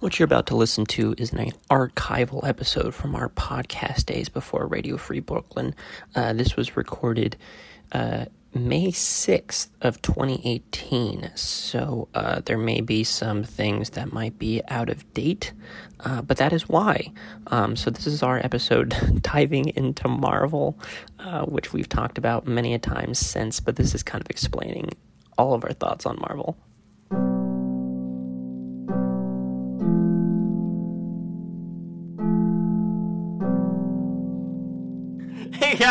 What you're about to listen to is an archival episode from our podcast days before Radio Free Brooklyn. Uh, this was recorded uh, May 6th of 2018, so uh, there may be some things that might be out of date, uh, but that is why. Um, so this is our episode diving into Marvel, uh, which we've talked about many a times since, but this is kind of explaining all of our thoughts on Marvel.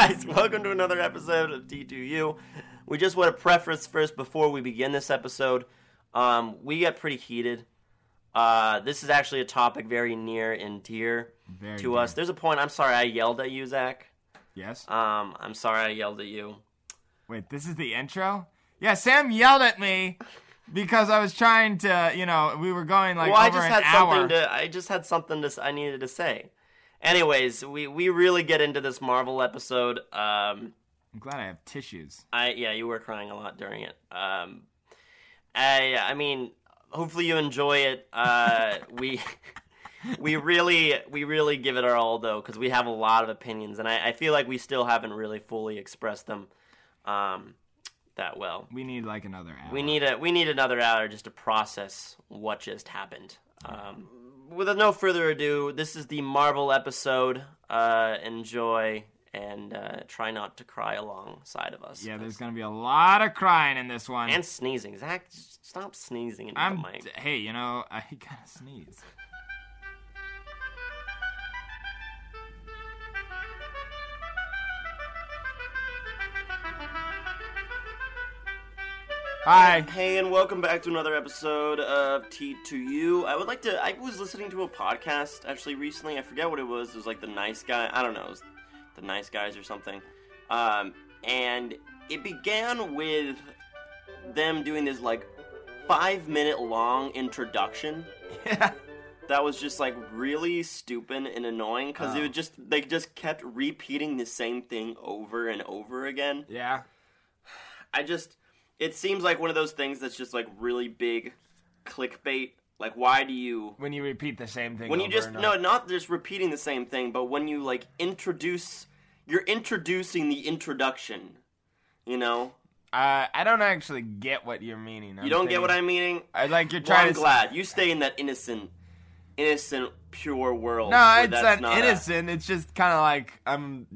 Guys, welcome to another episode of T2U. We just want to preface first before we begin this episode. Um, we get pretty heated. Uh, this is actually a topic very near and dear Very to dear. us. There's a point. I'm sorry I yelled at you, Zach. Yes. Um, I'm sorry I yelled at you. Wait, this is the intro? Yeah, Sam yelled at me because I was trying to, you know, we were going like well, I over just an had hour. something to. I just had something to. I needed to say. Anyways, we we really get into this Marvel episode. Um, I'm glad I have tissues. I yeah, you were crying a lot during it. Um, I I mean, hopefully you enjoy it. Uh, we we really we really give it our all though, because we have a lot of opinions, and I, I feel like we still haven't really fully expressed them um, that well. We need like another hour. We need a we need another hour just to process what just happened. Um, with no further ado, this is the Marvel episode. Uh, enjoy and uh, try not to cry alongside of us. Yeah, there's gonna be a lot of crying in this one. and sneezing. Zach, stop sneezing into I'm the mic. hey, you know, I gotta sneeze. Hi. Hey, and welcome back to another episode of T2U. I would like to. I was listening to a podcast actually recently. I forget what it was. It was like the Nice Guy. I don't know. It was the Nice Guys or something. Um, and it began with them doing this like five minute long introduction Yeah. that was just like really stupid and annoying because it Oh. would just they just kept repeating the same thing over and over again. Yeah. I just it seems like one of those things that's just like really big clickbait. Like why do you When you repeat the same thing. when you just no not just repeating the same thing, but when you like introduce you're introducing the introduction. You know? Uh, I don't actually get what you're meaning. You don't get what I'm meaning? I like you're Well, trying I'm to. glad. You stay in that innocent innocent pure world. No, it's not a- innocent. It's just kind of like I'm.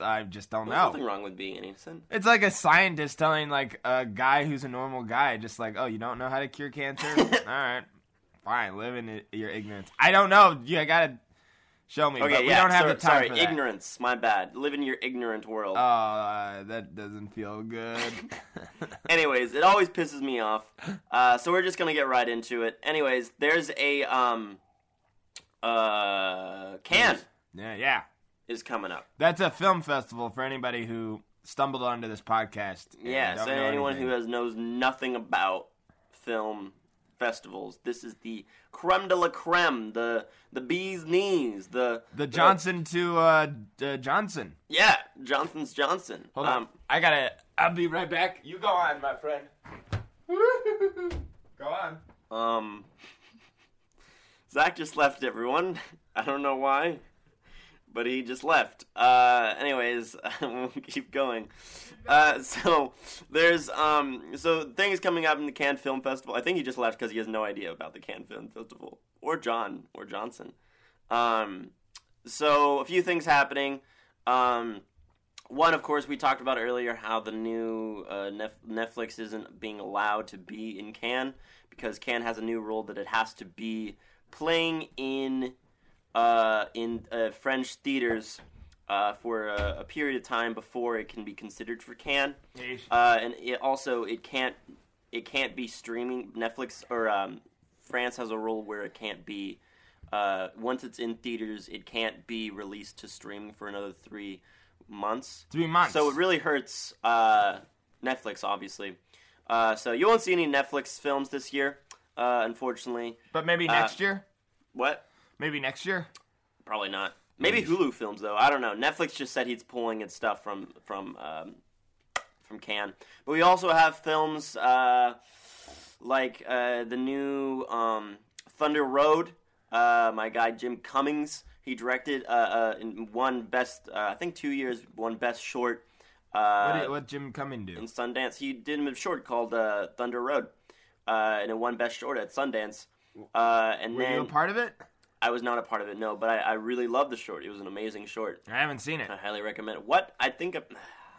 I just don't There's know. nothing wrong with being innocent. It's like a scientist telling like a guy who's a normal guy, just like, oh, you don't know how to cure cancer? All right, fine, live in your ignorance. I don't know. You gotta show me. Okay, but we yeah. don't have sorry, the time sorry, ignorance. My bad. Live in your ignorant world. Oh, uh, that doesn't feel good. Anyways, it always pisses me off. Uh, so we're just gonna get right into it. Anyways, there's a um, uh, can yeah, yeah. Is coming up. That's a film festival for anybody who stumbled onto this podcast. Yeah, so anyone anything. who has knows nothing about film festivals, this is the creme de la creme, the the bee's knees, the the Johnson to uh, uh, Johnson. yeah, Johnson's Johnson. Hold um, on. I gotta. I'll be right back. You go on, my friend. go on. Um, Zach just left everyone. I don't know why, but he just left. Uh, anyways, we'll keep going. Uh, so there's um, so things coming up in the Cannes Film Festival. I think he just left because he has no idea about the Cannes Film Festival or John or Johnson. Um, so a few things happening. Um, one, of course, we talked about earlier how the new uh, Nef- Netflix isn't being allowed to be in Cannes because Cannes has a new rule that it has to be playing in uh, in uh, French theaters uh, for a, a period of time before it can be considered for Cannes. Uh, and it also it can't it can't be streaming. Netflix or um, France has a rule where it can't be uh, once it's in theaters, it can't be released to streaming for another three months. Three months. So it really hurts uh, Netflix, obviously. Uh, so you won't see any Netflix films this year, uh, unfortunately. But maybe next year. What? Maybe next year. Probably not. Maybe Hulu films though. I don't know. Netflix just said he's pulling its stuff from from um, from Cannes. But we also have films uh, like uh, the new um, Thunder Road, Uh, my guy Jim Cummings. He directed uh, uh, in one best. Uh, I think two years one best short. Uh, What did what Jim Cummings do? in Sundance. He did a short called uh, Thunder Road, uh, and it won Best Short at Sundance. Uh, and Were you a then part of it? I was not a part of it, no, but I, I really loved the short. It was an amazing short. I haven't seen it. I highly recommend it. What I think, I've,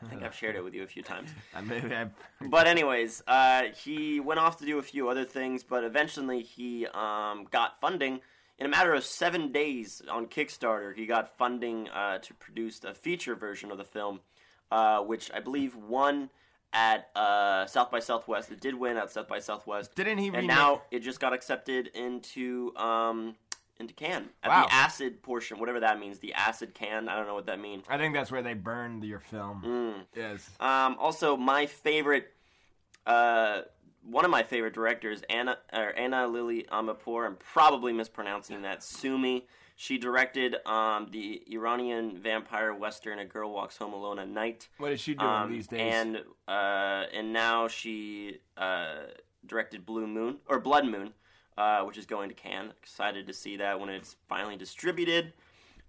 I think I've shared it with you a few times. I maybe I, But anyways, uh, he went off to do a few other things, but eventually he um, got funding. In a matter of seven days on Kickstarter, he got funding uh, to produce a feature version of the film, uh, which I believe won at uh, South by Southwest. It did win at South by Southwest. Didn't he And remake- now it just got accepted into um, into Cannes at Wow. the acid portion, whatever that means. The acid can. I don't know what that means. I think that's where they burn your film. Mm. Yes. Um, also, my favorite, uh, one of my favorite directors, Anna or Anna Lily Amirpour. I'm probably mispronouncing that. Sumi. She directed um, the Iranian vampire western "A Girl Walks Home Alone at Night." What is she doing Um, these days? And uh, and now she uh, directed Blue Moon or Blood Moon, uh, which is going to Cannes. Excited to see that when it's finally distributed.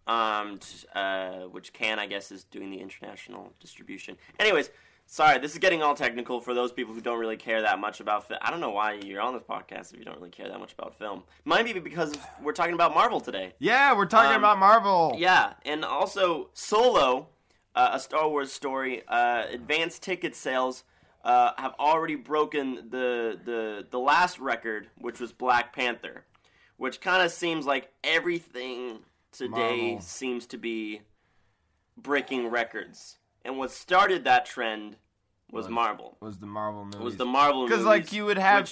Um, t- uh, which Cannes, I guess, is doing the international distribution. Anyways, sorry, this is getting all technical for those people who don't really care that much about film. I don't know why you're on this podcast if you don't really care that much about film. Might be because we're talking about Marvel today. yeah, we're talking um, about Marvel. Yeah, and also Solo, uh, a Star Wars story. Uh, advanced ticket sales uh, have already broken the the the last record, which was Black Panther, which kind of seems like everything today Marvel. seems to be breaking records. And what started that trend was, Was- Marvel. Was the Marvel movie? Was the Marvel 'Cause, movies, like, you would have-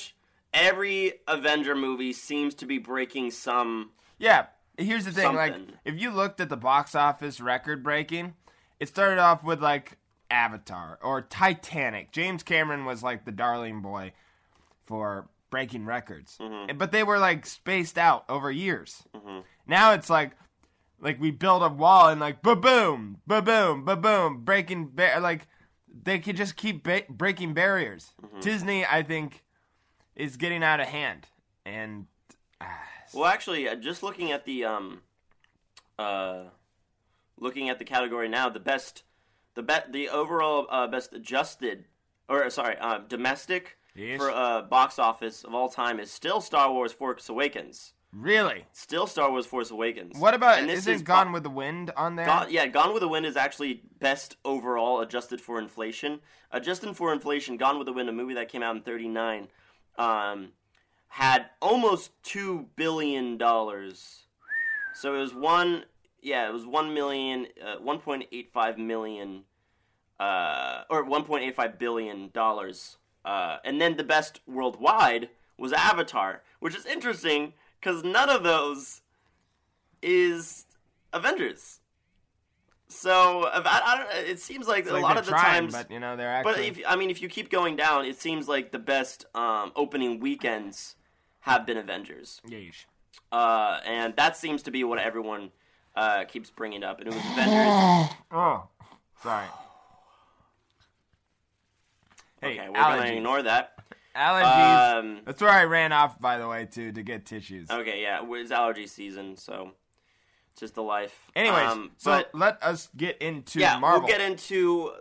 every Avenger movie seems to be breaking some. Yeah. Here's the thing, like if you looked at the box office record breaking, it started off with like Avatar or Titanic. James Cameron was like the darling boy for breaking records. Mm-hmm. But they were like spaced out over years. Now it's like like we build a wall and like ba boom, ba boom, ba boom, breaking ba- like they could just keep ba- breaking barriers. Mm-hmm. Disney, I think, is getting out of hand, and ah, Well, actually, uh, just looking at the um, uh, looking at the category now, the best, the bet, the overall uh, best adjusted, or sorry, uh, domestic Yes. for uh, box office of all time is still Star Wars: Force Awakens. really. Still Star Wars: Force Awakens. What about And this isn't is Gone with the Wind on there? Gone, yeah, Gone with the Wind is actually best overall adjusted for inflation. Adjusted for inflation, Gone with the Wind, a movie that came out in '39, um, had almost two billion dollars. So it was one, yeah, it was one million, uh, one point eight five million, uh, or one point eight five billion dollars. Uh, and then the best worldwide was Avatar, which is interesting because none of those is Avengers. So I, I don't. It seems like a lot of the trying, times, but you know they're actually. but if I mean, if you keep going down, it seems like the best um, opening weekends have been Avengers, Yeesh. uh, and that seems to be what everyone uh, keeps bringing up. And it was Avengers. Oh, sorry. Hey, okay, we're gonna ignore that. Allergies. Um, That's where I ran off, by the way, too, to get tissues. okay, yeah, it's allergy season, so it's just the life. Anyways, Um, so but- let us get into yeah, Marvel. we'll get into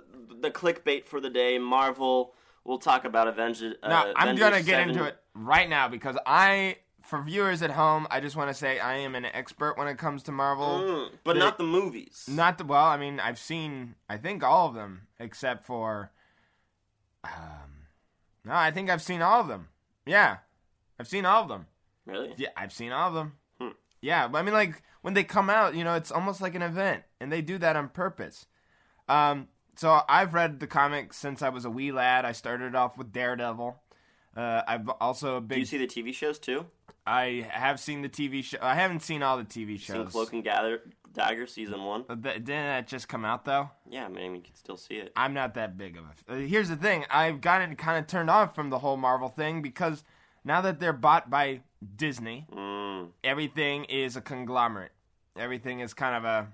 the clickbait for the day. Marvel. We'll talk about Avengers. Uh, now, I'm Avengers gonna get 7. into it right now because I, for viewers at home, I just want to say I am an expert when it comes to Marvel. Mm, but The- not the movies. Not the well. I mean, I've seen I think all of them except for. Um, no, I think I've seen all of them. Yeah, I've seen all of them. really. Yeah, I've seen all of them. Hmm. Yeah, but I mean, like when they come out, you know, it's almost like an event, and they do that on purpose. Um, so I've read the comics since I was a wee lad. I started off with Daredevil. Uh, I've also a Do you see the TV shows too? I have seen the TV show. I haven't seen all the TV shows. Seen. Cloak and Gather, Dagger season one? Th- Didn't that just come out though? Yeah, I mean you can still see it. I'm not that big of a. Uh, here's the thing: I've gotten kind of turned off from the whole Marvel thing because now that they're bought by Disney, Mm, everything is a conglomerate. Everything is kind of a.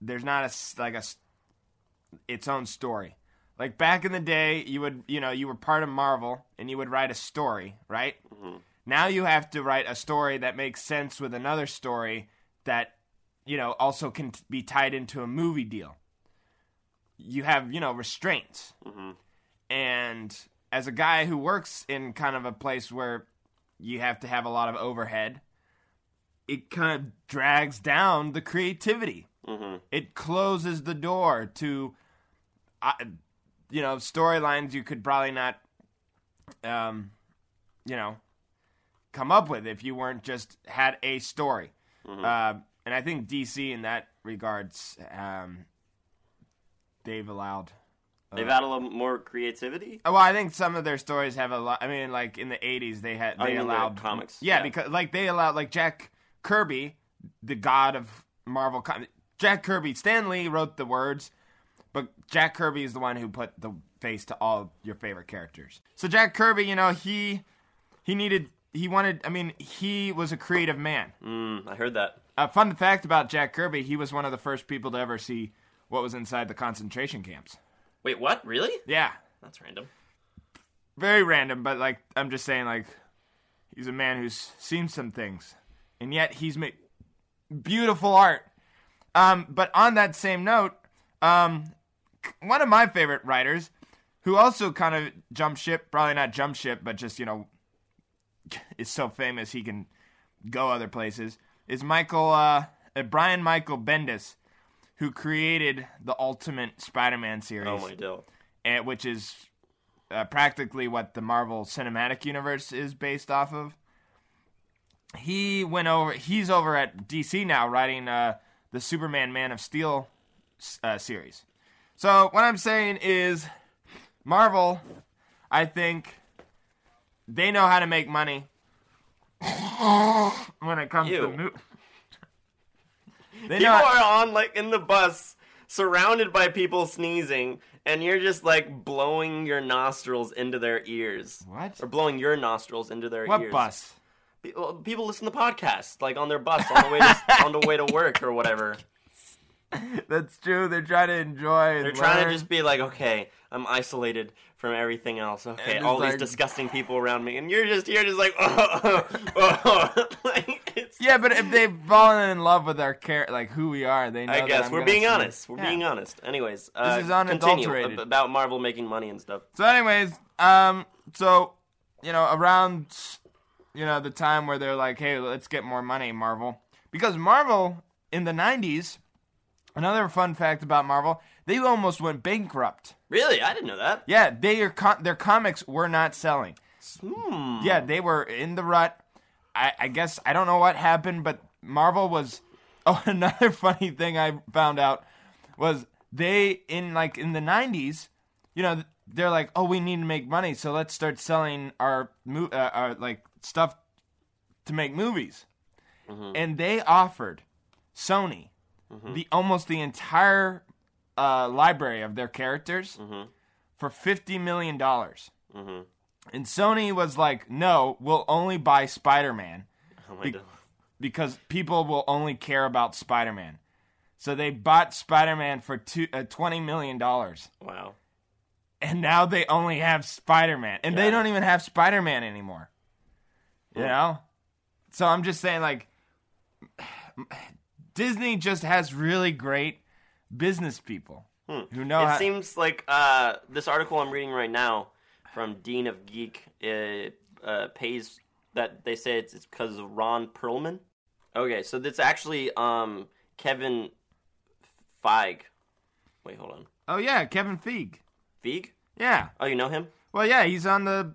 There's not a like a its own story. Like back in the day, you would you know you were part of Marvel and you would write a story, right? Now you have to write a story that makes sense with another story that, you know, also can t- be tied into a movie deal. You have, you know, restraints. And as a guy who works in kind of a place where you have to have a lot of overhead, it kind of drags down the creativity. It closes the door to, uh, you know, storylines you could probably not, um, you know, come up with if you weren't just had a story. Uh, and I think DC in that regards, um, they've allowed. They've had a little more creativity. Well, I think some of their stories have a lot. I mean, like in the '80s, they had Oh, they the allowed comics? Yeah, Yeah. because like they allowed like Jack Kirby, the god of Marvel. Com- Jack Kirby, Stan Lee wrote the words, but Jack Kirby is the one who put the face to all your favorite characters. So Jack Kirby, you know, he he needed he wanted. I mean, he was a creative man. Mm, I heard that. A fun fact about Jack Kirby: he was one of the first people to ever see what was inside the concentration camps. Wait, what? Really? Yeah, That's random. very random, but like I'm just saying, like he's a man who's seen some things, and yet he's made beautiful art. Um, but on that same note, um, one of my favorite writers, who also kind of jumped ship, probably not jumped ship, but just you know, is so famous he can go other places, is Michael uh, uh, Brian Michael Bendis, who created the Ultimate Spider-Man series Oh my deal. and, which is uh, practically what the Marvel Cinematic Universe is based off of. He went over. He's over at DC now, writing uh, the Superman Man of Steel uh, series. So what I'm saying is, Marvel, I think they know how to make money when it comes Ew. to mo- they People are on like in the bus, surrounded by people sneezing, and you're just like blowing your nostrils into their ears. What? Or blowing your nostrils into their What ears. bus? People listen to podcasts like on their bus on the way to, on the way to work or whatever. That's true. They're trying to enjoy. They're trying to just be like, okay, I'm isolated from everything else. Okay, all it's these disgusting people around me, and you're just you're just like, oh, oh, oh. like it's. Yeah, but if they've fallen in love with our care, like who we are, they know. I guess we're being honest. We're Yeah. being honest. Anyways, uh, is unadulterated. ab- about Marvel making money and stuff. So, anyways, um, so you know, around you know the time where they're like, "Hey, let's get more money, Marvel," because Marvel in the '90s. Another fun fact about Marvel: they almost went bankrupt. Really, I didn't know that. Yeah, they their comics were not selling. Hmm. Yeah, they were in the rut. I, I guess I don't know what happened, but Marvel was. Oh, another funny thing I found out was they in like in the '90s. You know, they're like, oh, we need to make money, so let's start selling our mo- uh, our like stuff to make movies, and they offered Sony the almost the entire uh, library of their characters for fifty million dollars. And Sony was like, no, we'll only buy Spider Man Oh Be- because people will only care about Spider Man. So they bought Spider Man for two, uh, $20 million. Wow. And now they only have Spider Man. And they don't even have Spider Man anymore. You know? So I'm just saying, like, Disney just has really great business people who know Hmm. It how. seems like uh, this article I'm reading right now from Den of Geek it, uh, pays that they say it's because of Ron Perlman. Okay, so that's actually um, Kevin Feige. Wait, hold on. oh, yeah, Kevin Feige. Feige? Yeah. Oh, you know him? Well, yeah, he's on the.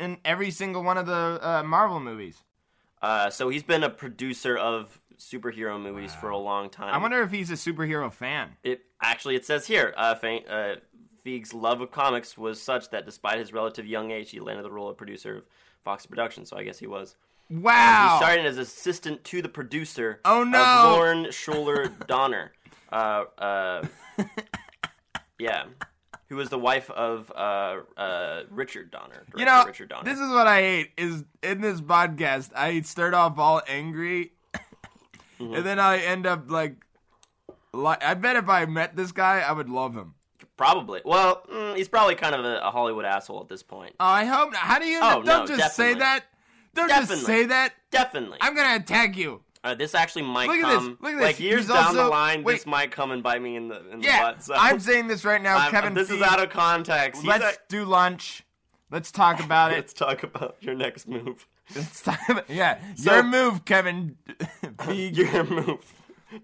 in every single one of the uh, Marvel movies. Uh, so he's been a producer of superhero movies for a long time. I wonder if he's a superhero fan. It actually it says here, uh, Fe- uh, Feige's love of comics was such that despite his relative young age, he landed the role of producer of Fox Productions. So I guess he was. Wow. He started as assistant to the producer. Oh, no. Of Lauren Shuler Donner. Uh, uh, yeah, who was the wife of uh, uh, Richard Donner. you know, Richard Donner. this is what I hate is in this podcast. I start off all angry, Mm-hmm. and then I end up like, like. I bet if I met this guy, I would love him. probably. Well, mm, he's probably kind of a, a Hollywood asshole at this point. Oh, I hope. Not. How do you? Oh, don't no, just say definitely. that. Don't Definitely. just say that. Definitely. I'm gonna attack you. Uh, this actually might Look at this. Look at like this. years He's down the line, wait. this might come and bite me in the in the Yeah, butt. So I'm saying this right now, I'm- Kevin. This is out of context. He's Let's a- do lunch. Let's talk about it. Let's talk about your next move. Talk about, yeah, So- your move, Kevin. Your move.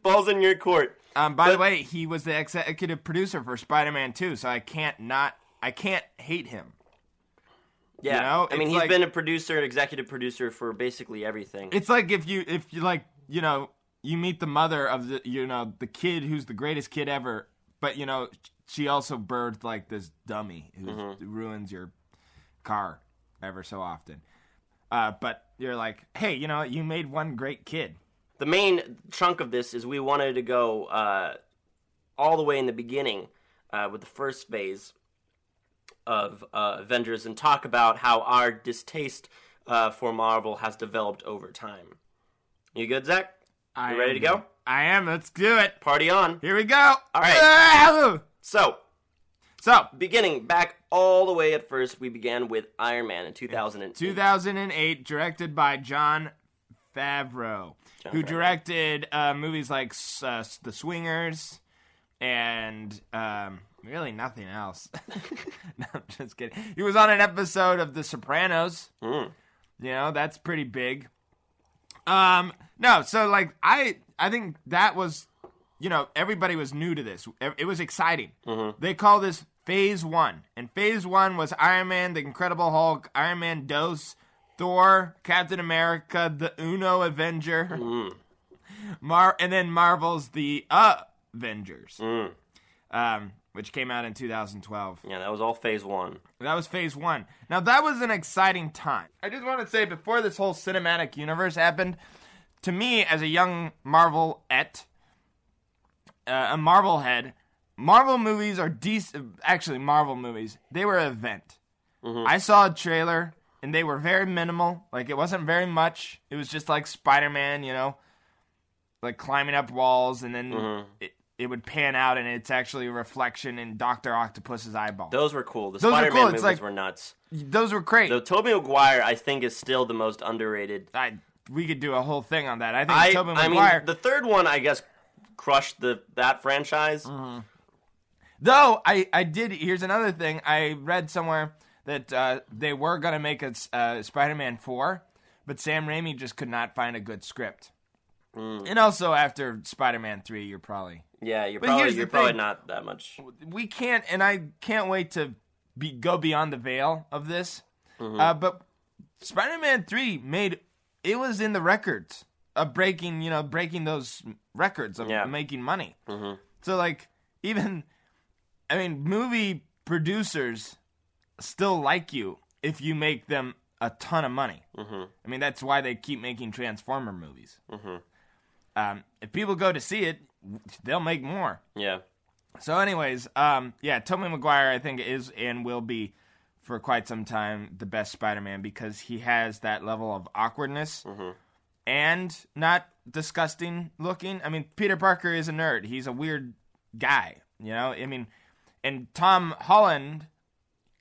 Balls in your court. Um, by the way, he was the executive producer for Spider-Man 2, so I can't not I can't hate him. Yeah. know, I mean, it's he's like- been a producer, and executive producer for basically everything. It's like if you if you like you know you meet the mother of the you know the kid who's the greatest kid ever, but you know she also birthed like this dummy who Mm-hmm. ruins your car ever so often. Uh, but you're like, hey, you know, you made one great kid. the main chunk of this is we wanted to go uh, all the way in the beginning uh, with the first phase of uh, Avengers and talk about how our distaste uh, for Marvel has developed over time. You good, Zach? I You ready am- to go? I am. Let's do it. Party on. Here we go. All right. right. So, So, beginning back all the way at first, we began with Iron Man in 2008. 2008, directed by Jon Favreau, Jon who Favreau. directed uh, movies like uh, The Swingers and um, really nothing else. no, I'm just kidding. He was on an episode of The Sopranos. Mm. You know, that's pretty big. Um, no, so like I, I think that was, you know, everybody was new to this. It it was exciting. They call this Phase One, and Phase One was Iron Man, the Incredible Hulk, Iron Man Dos, Thor, Captain America, the Uno Avenger, Mar, and then Marvel's the Avengers, um, which came out in 2012. Yeah, that was all phase one. That was phase one. Now that was an exciting time. I just want to say before this whole cinematic universe happened, to me as a young Marvel et, uh, a Marvel head, Marvel movies are decent. Actually, Marvel movies they were an event. I saw a trailer and they were very minimal. Like it wasn't very much. It was just like Spider Man, you know, like climbing up walls, and then it, it would pan out, and it's actually a reflection in Doctor Octopus's eyeball. Those were cool. The Those Spider-Man cool. Movies like- were nuts. Those were great. The Tobey Maguire, I think, is still the most underrated. I we could do a whole thing on that. I think I, Tobey I Maguire. mean, the third one, I guess, crushed the that franchise. Mm-hmm. Though I I did. Here's another thing. I read somewhere that uh, they were gonna make a uh, Spider-Man four, but Sam Raimi just could not find a good script. Mm. And also after Spider-Man three, you're probably Yeah, you're But probably you're probably thing. not that much. we can't, and I can't wait to be go beyond the veil of this. Mm-hmm. Uh, but Spider-Man Three made it was in the records of breaking, you know, breaking those records of Yeah. making money. So like even, I mean, movie producers still like you if you make them a ton of money. I mean, that's why they keep making Transformer movies. Um, if people go to see it, they'll make more. Yeah, So, anyways, um, yeah, Tobey Maguire, I think, is and will be for quite some time the best Spider-Man because he has that level of awkwardness and not disgusting looking. I mean, Peter Parker is a nerd. He's a weird guy, you know. I mean, and Tom Holland,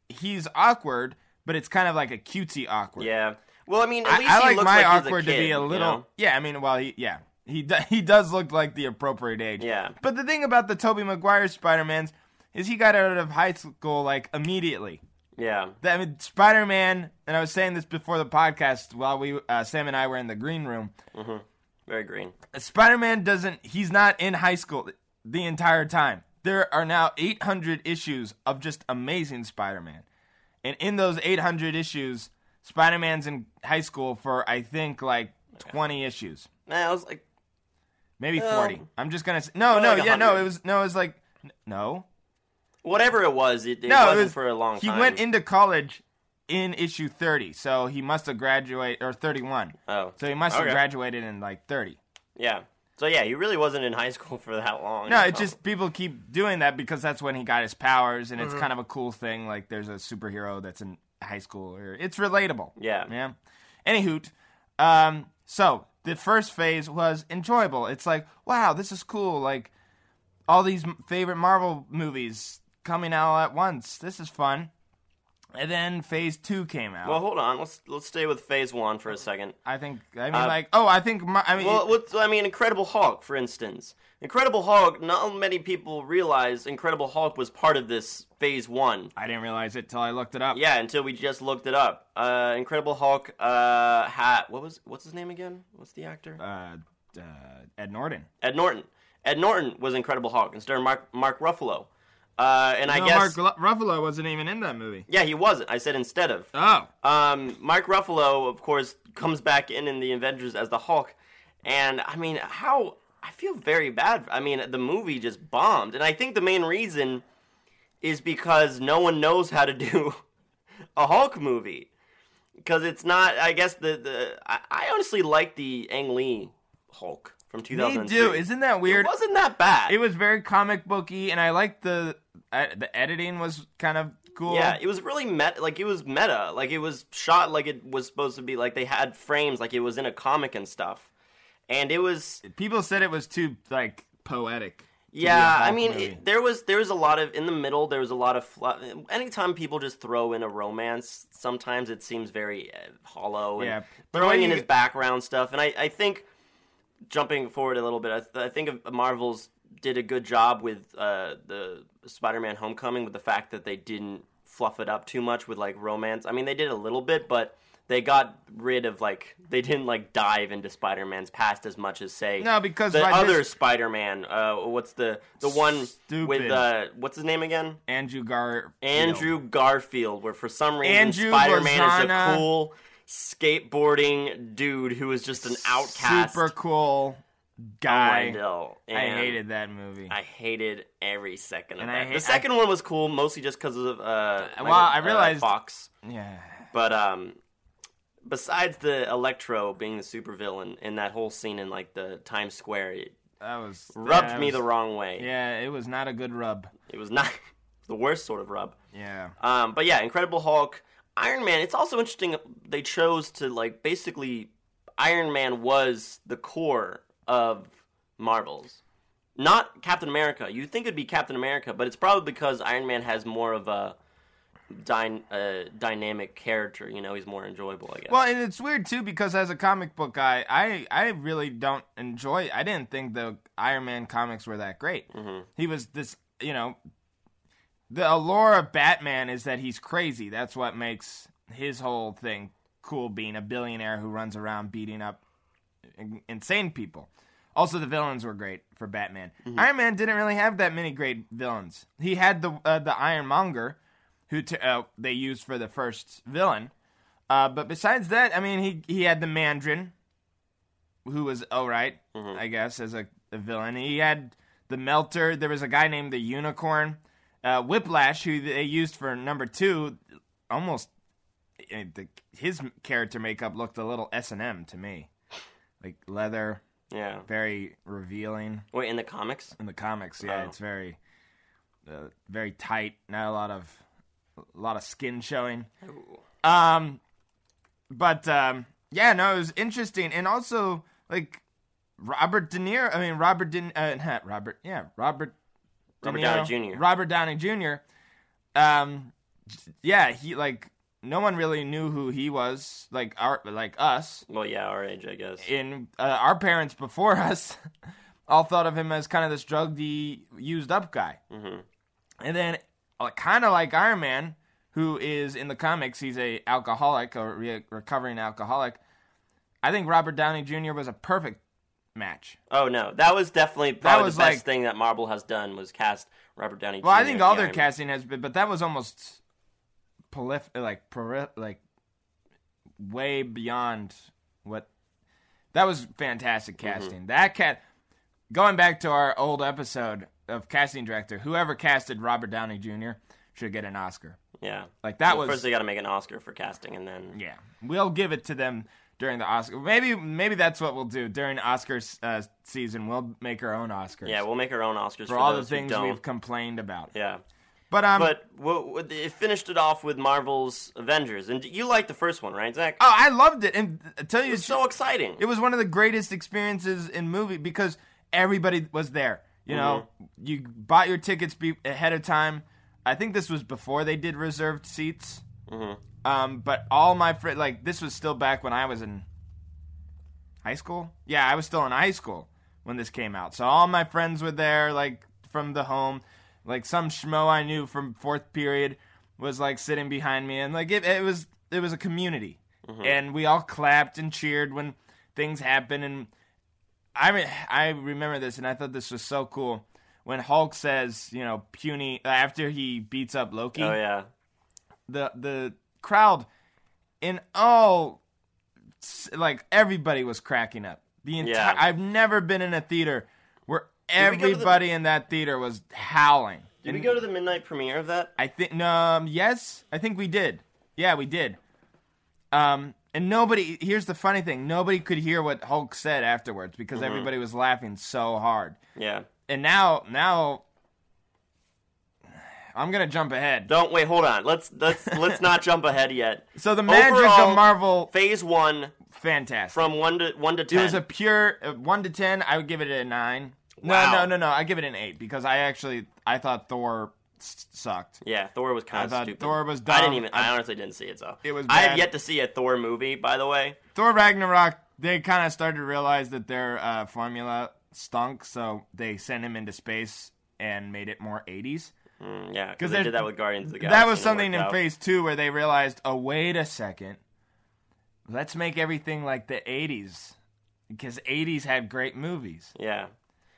he's awkward, but it's kind of like a cutesy awkward. yeah. Well, I mean, at I, least I he like looks my like he's awkward a kid, to be a you little. know? Yeah, I mean, well, he yeah he do, he does look like the appropriate age. Yeah. But the thing about the Tobey Maguire Spider Mans is he got out of high school like immediately. Yeah, I mean, Spider Man, and I was saying this before the podcast while we uh, Sam and I were in the green room. very green. Spider Man doesn't. He's not in high school the entire time. There are now 800 issues of just amazing Spider Man, and in those 800 issues, Spider Man's in high school for I think like 20 issues, Man, I was like, maybe Well, 40. I'm just gonna say no, no, like yeah, no. It was no, it was like no, whatever it was, it, it no. wasn't it was for a long He time. He went into college in issue 30, so he must have graduated or 31. Oh, So he must have Okay. graduated in like 30. yeah. So yeah, he really wasn't in high school for that long. No, So- it's just people keep doing that because that's when he got his powers, and it's kind of a cool thing. Like there's a superhero that's in high school, or it's relatable. Yeah. yeah. Anywho, um, so the first phase was enjoyable. It's like, wow, this is cool. Like all these m- favorite Marvel movies coming out at once. This is fun. And then Phase Two came out. Well, hold on. Let's let's stay with Phase One for a second. I think. I mean, Uh, like, oh, I think. My, I mean, Well, what's, I mean, Incredible Hulk, for instance. Incredible Hulk. Not many people realize Incredible Hulk was part of this Phase One. I didn't realize it till I looked it up. Yeah, until we just looked it up. Uh, Incredible Hulk uh, had what was what's his name again? What's the actor? Uh, uh, Ed Norton. Ed Norton. Ed Norton was Incredible Hulk instead of Mark Mark Ruffalo. Uh, and I no, guess Mark Ruffalo wasn't even in that movie. yeah, he wasn't. I said instead of. Oh, Um, Mark Ruffalo, of course, comes back in in the Avengers as the Hulk, and I mean, how I feel very bad. I mean, the movie just bombed, and I think the main reason is because no one knows how to do a Hulk movie because it's not. I guess the the I, I honestly like the Ang Lee Hulk from they 2003. do. Isn't that weird? It wasn't that bad. It was very comic booky, and I liked the the editing was kind of cool. Yeah, it was really meta. Like it was meta. Like it was shot like it was supposed to be. Like they had frames. Like it was in a comic and stuff. And it was. People said it was too like poetic. to be a Yeah, I mean, it, there was there was a lot of in the middle. There was a lot of fl- anytime people just throw in a romance, sometimes it seems very uh, hollow. And Yeah, throwing in his background stuff, and I, I think jumping forward a little bit, I, th- I think of- Marvel's did a good job with uh, the Spider-Man: Homecoming with the fact that they didn't fluff it up too much with like romance. I mean, they did a little bit, but they got rid of like they didn't like dive into Spider-Man's past as much as say No, because the other this- Spider-Man. Uh, what's the the one Stupid. with uh, what's his name again? Andrew Gar Andrew Garfield. Where for some reason Andrew Spider-Man is a cool skateboarding dude who is just an outcast. super cool guy. Wendell. I And hated that movie. I hated every second of And I that. hate- the second one was cool, mostly just because of uh, Well, I uh, realized- Fox. yeah. But um, besides the Electro being the supervillain in that whole scene in like the Times Square, it That was rubbed it me was- the wrong way. Yeah, it was not a good rub. It was not the worst sort of rub. Yeah. Um, but yeah, Incredible Hulk, Iron Man. It's also interesting they chose to like basically Iron Man was the core of Marvel's, not Captain America. You would think it'd be Captain America, but it's probably because Iron Man has more of a dy- uh, dynamic character. You know, he's more enjoyable. I guess. Well, and it's weird too because as a comic book guy, I I really don't enjoy. I didn't think the Iron Man comics were that great. Mhm. He was this, you know, the allure of Batman is that he's crazy. That's what makes his whole thing cool. Being a billionaire who runs around beating up insane people. Also, the villains were great for Batman. Iron Man didn't really have that many great villains. He had the uh, the Ironmonger, who t- uh, they used for the first villain. Uh, but besides that, I mean, he he had the Mandarin, who was all right, I guess, as a, a villain. He had the Melter. There was a guy named the Unicorn, uh, Whiplash, who they used for number two. Almost, eh, the, his character makeup looked a little S and M to me, like leather, yeah. very revealing Wait, in the comics? in the comics. Yeah, Oh. it's very, uh, very tight. Not a lot of, a lot of skin showing. Um, but um, yeah, no, it was interesting, and also like Robert De Niro. I mean, Robert De, uh, not Robert. Yeah, Robert. De Robert Niro, Downey Jr.. Robert Downey Jr. Um, yeah, he like no one really knew who he was. Like our, like us, Well, yeah, our age, I guess. in uh, our parents before us, all thought of him as kind of this drug used up guy. hmm And then, uh, kind of like Iron Man, who is in the comics, he's a alcoholic, a re- recovering alcoholic. I think Robert Downey Jr. was a perfect match. Oh no, that was definitely probably was the best like- thing that Marvel has done was cast Robert Downey. Well, I think all the their Iron Man. casting has been, but that was almost prolif- like proli- like way beyond what. That was fantastic Mm-hmm. casting. That cat. Going back to our old episode of casting director, whoever casted Robert Downey Jr. should get an Oscar. Yeah, Like that Well, was first they got to make an Oscar for casting, and then Yeah, we'll give it to them during the Oscar. Maybe maybe that's what we'll do during Oscars uh, season. We'll make our own Oscars. yeah, we'll make our own Oscars for for, all the things we've complained about. Yeah, But um, but w- w- it finished it off with Marvel's Avengers, and you liked the first one, right, Zach? oh, I loved it, and I tell you, it's so exciting. it was one of the greatest experiences in movie because everybody was there. You know, you bought your tickets be- ahead of time. I think this was before they did reserved seats. Um, but all my friends, like this was still back when I was in high school. Yeah, I was still in high school when this came out. So all my friends were there, like from the home. Like some schmo I knew from fourth period was like sitting behind me, and like it, it was it was a community, mm-hmm. and we all clapped and cheered when things happened. And I re- I remember this, and I thought this was so cool when Hulk says, you know, puny after he beats up Loki Oh yeah. the the crowd in all like everybody was cracking up. The entire Yeah. I've never been in a theater where we go to the- everybody in that theater was howling. Did we go to the midnight premiere of that? I think no, um, yes, I think we did. Yeah, we did. Um, and nobody. Here's the funny thing: nobody could hear what Hulk said afterwards because Mm-hmm. everybody was laughing so hard. Yeah. And now, now, I'm gonna jump ahead. Don't wait. Hold on. Let's let's let's not jump ahead yet. So the magic Overall, of Marvel, Phase one fantastic. from one to one to ten. It was a pure uh, one to ten. I would give it a nine. Wow. No, no, no, no. I give it an eight because I actually I thought Thor s- sucked. yeah, Thor was kind I of stupid. Thor was I didn't even. I, I- honestly didn't see it. So It was I have yet to see a Thor movie. By the way. Thor Ragnarok. They kind of started to realize that their uh, formula stunk, so they sent him into space and made it more 80s. Mm, yeah, 'Cause because they did that with Guardians of the Galaxy. That was something in out. Phase Two where they realized, oh wait a second, let's make everything like the 80s because 80s had great movies. Yeah.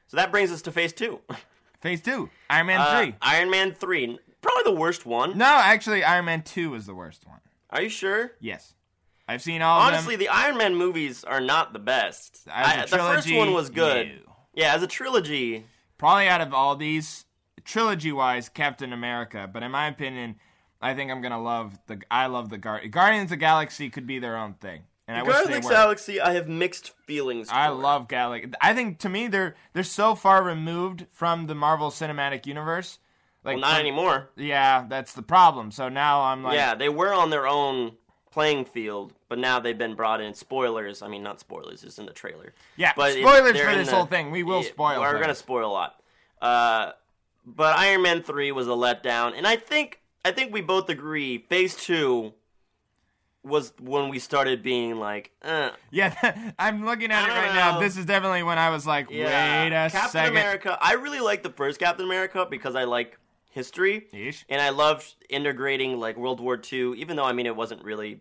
So that brings us to Phase two. Phase Two, Iron Man Uh, Three. Iron Man three, probably the worst one. No, actually, Iron Man Two was the worst one. Are you sure? Yes. I've seen all Honestly, of them. the Iron Man movies are not the best. As a I- the first trilogy, one was good. no. Yeah, as a trilogy, Probably out of all these, trilogy wise, Captain America. But in my opinion, I think I'm gonna love the. I love the Guard- Guardians of the Galaxy could be their own thing, and I wish Guardians the. Galaxy, I have mixed feelings. I love Galaxy. I think to me they're they're so far removed from the Marvel Cinematic Universe. Like Well, not from- anymore. Yeah, that's the problem. So now I'm like, yeah, they were on their own playing field, but now they've been brought in. Spoilers. I mean, not spoilers. It's in the trailer. Yeah, but spoilers for this the- whole thing. We will Yeah, spoil We're things. gonna spoil a lot. Uh, but Iron Man three was a letdown, and I think I think we both agree. Phase two was when we started being like, uh, Yeah, I'm looking at I it right now. This is definitely when I was like, yeah. wait a Captain second. America. I really like the first Captain America because I like history. Ish. and I loved integrating like World War II, even though I mean it wasn't really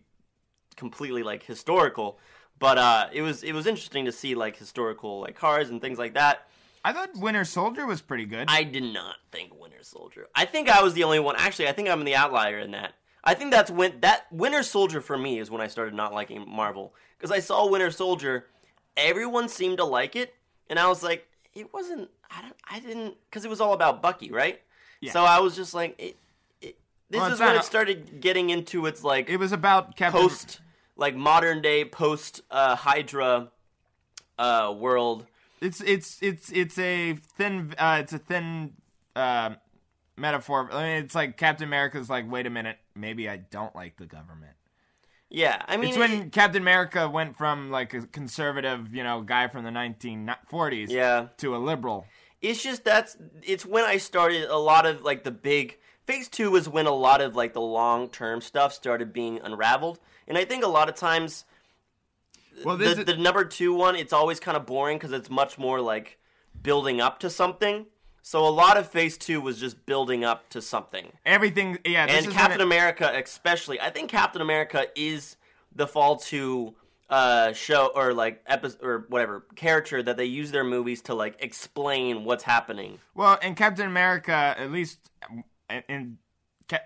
completely like historical, but uh, it was it was interesting to see like historical like cars and things like that. I thought Winter Soldier was pretty good. I did not think Winter Soldier. I think I was the only one. Actually, I think I'm the outlier in that. I think that's when that Winter Soldier for me is when I started not liking Marvel because I saw Winter Soldier, everyone seemed to like it, and I was like, it wasn't. I don't. I didn't because it was all about Bucky, right? Yeah. So I was just like, it. it this Well, is when it started getting into its like it was about Captain. post, like modern day post uh, Hydra uh, world. It's it's it's it's a thin uh, it's a thin uh, metaphor. I mean, it's like Captain America's like, wait a minute, maybe I don't like the government. Yeah, I mean, It's when it- Captain America went from like a conservative, you know, guy from the 1940s yeah. to a liberal. it's just that's it's when I started a lot of like the big phase two was when a lot of like the long term stuff started being unraveled, and I think a lot of times Well, this the, is, the number two one it's always kind of boring because it's much more like building up to something. So a lot of phase two was just building up to something, everything. Yeah, this and Captain it- America especially. I think Captain America is the fall to uh show or like episode or whatever character that they use their movies to like explain what's happening. Well, in Captain America, at least in, in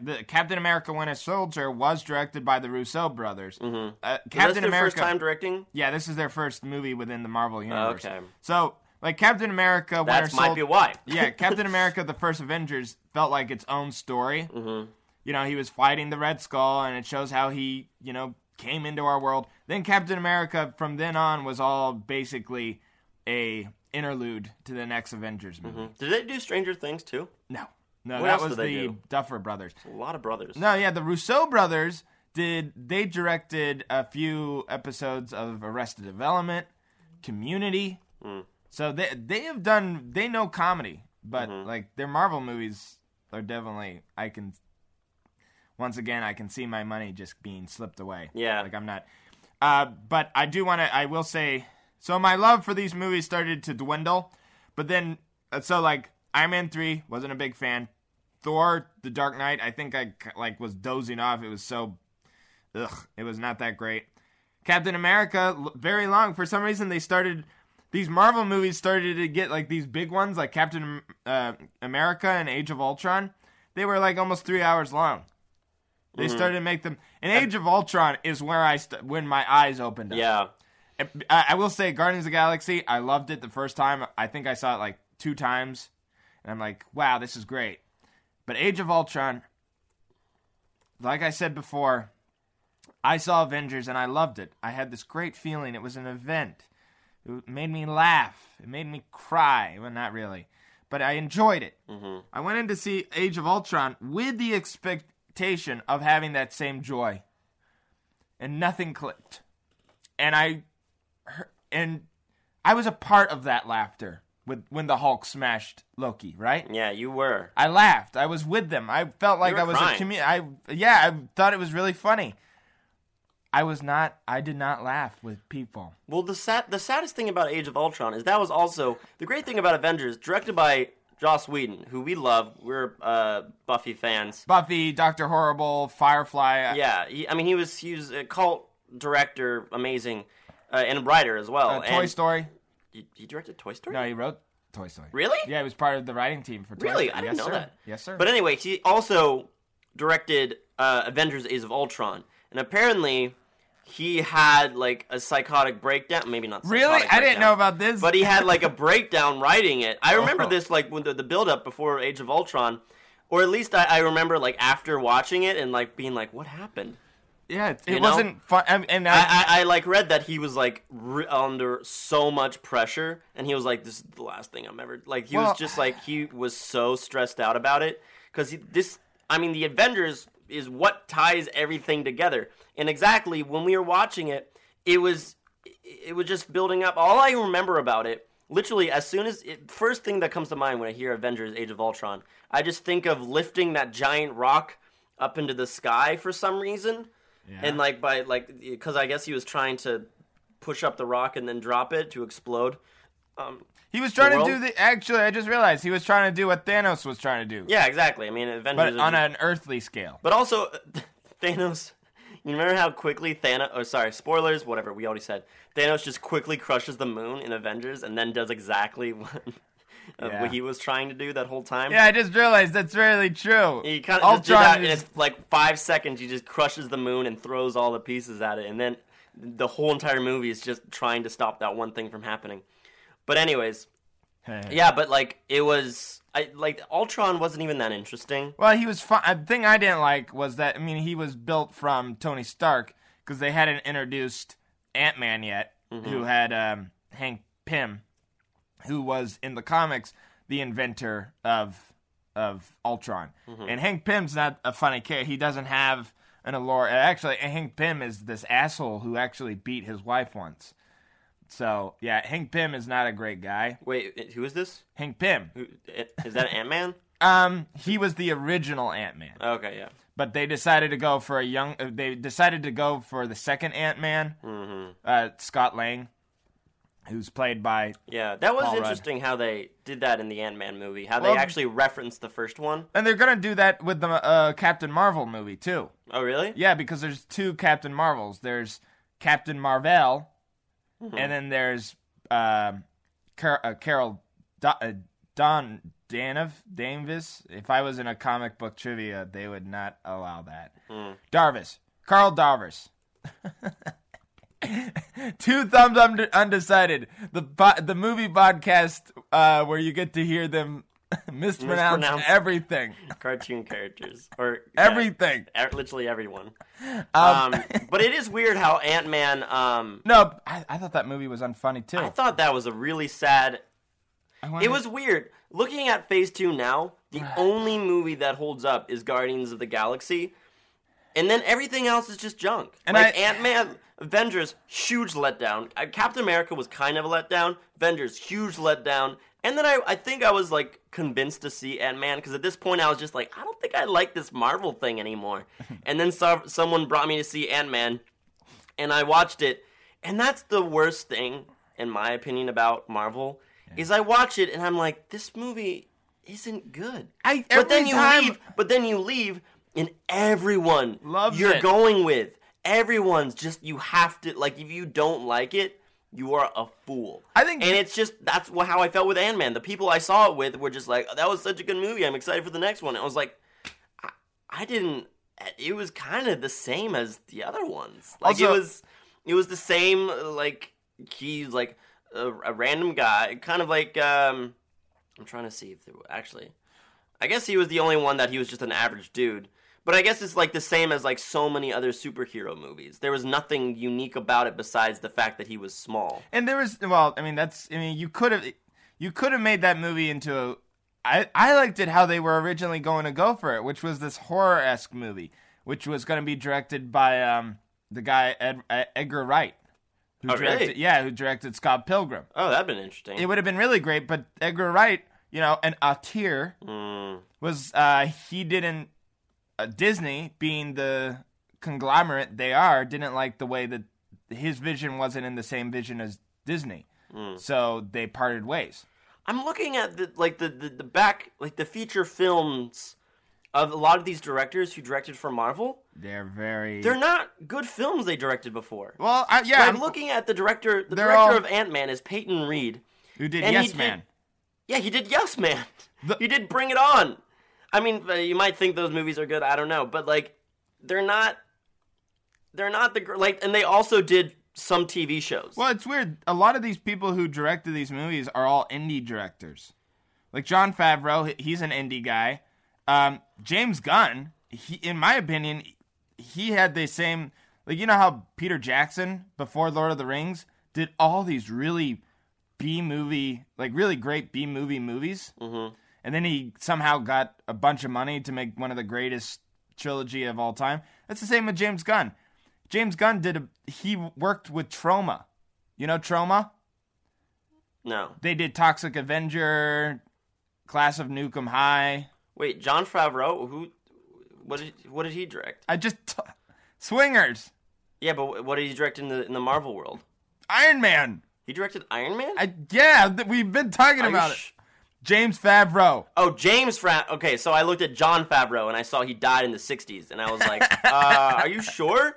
the Captain America: Winter Soldier was directed by the Russo brothers. Mm-hmm. Uh, Captain their America. first time directing? Yeah, this is their first movie within the Marvel universe. Okay. So, like Captain America: Winter That might Soldier. be why. yeah, Captain America: The First Avengers felt like its own story. Mm-hmm. You know, he was fighting the Red Skull, and it shows how he, you know, came into our world. Then Captain America, from then on, was all basically a interlude to the next Avengers movie. Did they do Stranger Things too? No, no, What that was the do? Duffer Brothers. A lot of brothers. No, yeah, the Russo brothers did. They directed a few episodes of Arrested Development, Community. Hmm. So they they have done. They know comedy, but Mm-hmm. like their Marvel movies are definitely. I can. once again, I can see my money just being slipped away. Yeah. like I'm not. Uh, but I do want to. I will say. So my love for these movies started to dwindle, but then uh, so like Iron Man three wasn't a big fan. Thor: The Dark Knight, I think I like was dozing off. It was so, ugh, it was not that great. Captain America, very long. For some reason, they started these Marvel movies started to get like these big ones, like Captain uh, America and Age of Ultron. They were like almost three hours long. They started to make them. And Age of Ultron is where I st- when my eyes opened up. Yeah. I, I will say, Guardians of the Galaxy. I loved it the first time. I think I saw it like two times, and I'm like, wow, this is great. But Age of Ultron, like I said before, I saw Avengers and I loved it. I had this great feeling. It was an event. It made me laugh. It made me cry. Well, not really, but I enjoyed it. Mm-hmm. I went in to see Age of Ultron with the expectation of having that same joy, and nothing clicked. And I, and I was a part of that laughter with when the Hulk smashed Loki. Right? Yeah, you were. I laughed. I was with them. I felt like I was crying. a community. I yeah, I thought it was really funny. I was not. I did not laugh with people. Well, the sad, the saddest thing about Age of Ultron is that was also the great thing about Avengers, directed by Joss Whedon, who we love. We're uh, Buffy fans. Buffy, Doctor Horrible, Firefly. uh, Yeah, he, I mean, he was he was a cult director, amazing, uh, and a writer as well. uh, Toy and Story. He, he directed Toy Story. No, he wrote Toy Story. Really? Yeah, he was part of the writing team for Toy Really? Story. I didn't yes, know sir. that. Yes, sir. But anyway, he also directed uh, Avengers: Age of Ultron, and apparently he had like a psychotic breakdown. Maybe not. really, I didn't know about this. But he had like a breakdown writing it. I remember Oh. this like when the, the build up before Age of Ultron, or at least I, I remember like after watching it and like being like, what happened? yeah, it, it wasn't fun. I, and I, I, I, I like read that he was like re- under so much pressure, and he was like, "This is the last thing I'm ever." Like he Well- was just like he was so stressed out about it because this. I mean, the Avengers is what ties everything together, and exactly when we were watching it, it was it was just building up. All I remember about it, literally, as soon as it, first thing that comes to mind when I hear Avengers: Age of Ultron, I just think of lifting that giant rock up into the sky for some reason and like by like because I guess he was trying to push up the rock and then drop it to explode. Um, he was trying to do the. Actually, I just realized he was trying to do what Thanos was trying to do. yeah, exactly. I mean, Avengers, but on an earthly scale. but also Thanos. You remember how quickly Thanos? Oh, sorry, spoilers. Whatever. We already said Thanos just quickly crushes the moon in Avengers and then does exactly what, uh, of Yeah. what he was trying to do that whole time. Yeah, I just realized that's really true. He kind of did that in like five seconds. He just crushes the moon and throws all the pieces at it, and then the whole entire movie is just trying to stop that one thing from happening. But anyways, yeah, but like it was, I like Ultron wasn't even that interesting. Well, he was fun. The thing I didn't like was that I mean he was built from Tony Stark because they hadn't introduced Ant Man yet, Mm-hmm. who had um, Hank Pym, who was in the comics the inventor of of Ultron. Mm-hmm. And Hank Pym's not a funny character. He doesn't have an allure. Actually, Hank Pym is this asshole who actually beat his wife once. So yeah, Hank Pym is not a great guy. Wait, who is this? Hank Pym. Who, is that Ant Man? Um, he was the original Ant Man. Okay, yeah. but they decided to go for a young. Uh, they decided to go for the second Ant Man, Mm-hmm. uh, Scott Lang, who's played by. Yeah, that was Paul Rudd. interesting how they did that in the Ant Man movie. How Well- they actually referenced the first one. And they're gonna do that with the uh, Captain Marvel movie too. Oh, really? Yeah, because there's two Captain Marvels. There's Captain Marvel, Mm-hmm. and then there's um Car- uh, Carol Do- uh, Don Danov Danvis. If I was in a comic book trivia, they would not allow that. Hmm. Darvis, Carl Darvis. Two thumbs unde- undecided. The the movie podcast uh, where you get to hear them mispronounce everything, Cartoon characters or everything. e- literally everyone. Um, but it is weird how Ant Man. Um, No, I, I thought that movie was unfunny too. I thought that was a really sad. Wanted- It was weird. Looking at Phase Two now, the only movie that holds up is Guardians of the Galaxy, and then everything else is just junk. And like I- Ant Man, Avengers, huge letdown. Uh, Captain America was kind of a letdown. Avengers, huge letdown. And then I, I think I was like convinced to see Ant Man because at this point I was just like, I don't think I like this Marvel thing anymore. and then so, someone brought me to see Ant Man, and I watched it, and that's the worst thing in my opinion about Marvel is I watch it and I'm like, this movie isn't good. I- but then you time- leave, but then you leave, and everyone Loves you're it. going with, everyone's just you have to like if you don't like it, you are a fool. I think- and it's just that's how I felt with Ant Man. The people I saw it with were just like, that was such a good movie. I'm excited for the next one. And I was like, I, I didn't. It was kind of the same as the other ones. Like it was, it was the same. Like he's like a, a random guy, kind of like um. I'm trying to see if there actually. I guess he was the only one that he was just an average dude. But I guess it's like the same as like so many other superhero movies. There was nothing unique about it besides the fact that he was small. And there was well, I mean that's I mean you could have you could have made that movie into a I I liked it how they were originally going to go for it, which was this horror esque movie, which was going to be directed by um the guy Ed, uh, Edgar Wright, who Oh, really? yeah who directed Scott Pilgrim. Oh, that'd been interesting. It would have been really great, but Edgar Wright, you know, an auteur Mm, was uh he didn't Uh, Disney being the conglomerate they are didn't like the way that his vision wasn't in the same vision as Disney. Hmm. So they parted ways. I'm looking at the like the, the the back like the feature films of a lot of these directors who directed for Marvel. They're very They're not good films they directed before. Well, I, yeah, I'm I'm looking at the director. The director all- of Ant Man is Peyton Reed. who did Yes did- Man. Yeah, he did Yes Man. The- he did Bring It On. I mean, uh, you might think those movies are good. I don't know, but like, they're not. They're not the like, and they also did some TV shows. Well, it's weird. A lot of these people who directed these movies are all indie directors. Like Jon Favreau, he's an indie guy. Um, James Gunn, he, in my opinion, he had the same. Like you know how Peter Jackson before Lord of the Rings did all these really B movie, like really great B movie movies, mm-hmm. And then he somehow got a bunch of money to make one of the greatest trilogy of all time. That's the same with James Gunn. James Gunn did a he worked with Troma. You know Troma? No, They did Toxic Avenger, Class of Nuke 'Em High. wait, Jon Favreau. Who? What did What did he direct? I just Swingers, Yeah, but what did he direct in the in the Marvel world? Iron Man. He directed Iron Man. I yeah, th- we've been talking Are about sh- it. James Favreau. Oh, James Fra. Okay, so I looked at John Favreau and I saw he died in the '60s, and I was like, uh, "Are you sure?"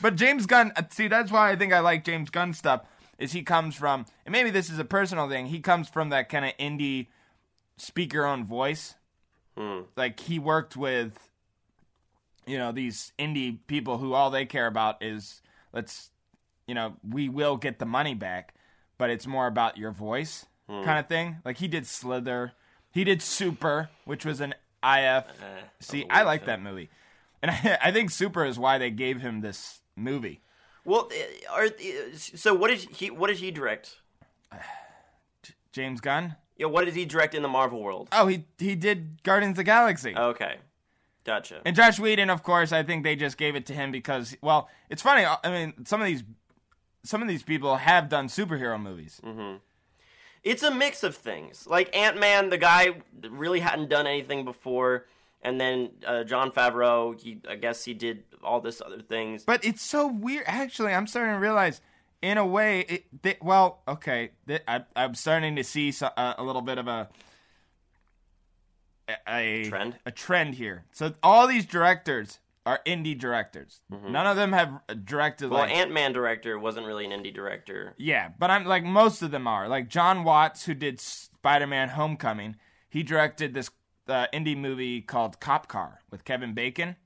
But- James Gunn, uh, see, that's why I think I like James Gunn stuff. Is he comes from, and maybe this is a personal thing. He comes from that kind of indie, speak your own voice. Like he worked with, you know, these indie people who all they care about is let's, you know, we will get the money back, but it's more about your voice Hmm. kind of thing. Like he did Slither, he did Super, which was an IF. See, eh, was a I like that movie, and I, I think Super is why they gave him this movie. Well, uh, are eh, so what did he what did he direct? James Gunn. Yeah, what did he direct in the Marvel world? Oh, he he did Guardians of the Galaxy. Okay, gotcha. And Josh Whedon, of course, I think they just gave it to him because, well, it's funny. I mean, some of these, some of these people have done superhero movies. Mm-hmm. It's a mix of things. Like Ant Man, the guy really hadn't done anything before, and then uh, Jon Favreau, he I guess he did all this other things. But it's so weird. Actually, I'm starting to realize, in a way, it, they, well, okay, th- I, I'm starting to see so, uh, a little bit of a, a Trend? a trend here. So all these directors are indie directors. None of them have directed Well, like Ant Man director wasn't really an indie director. Yeah, but I'm like most of them are. Like John Watts, who did Spider-Man: Homecoming, he directed this uh, indie movie called Cop Car with Kevin Bacon.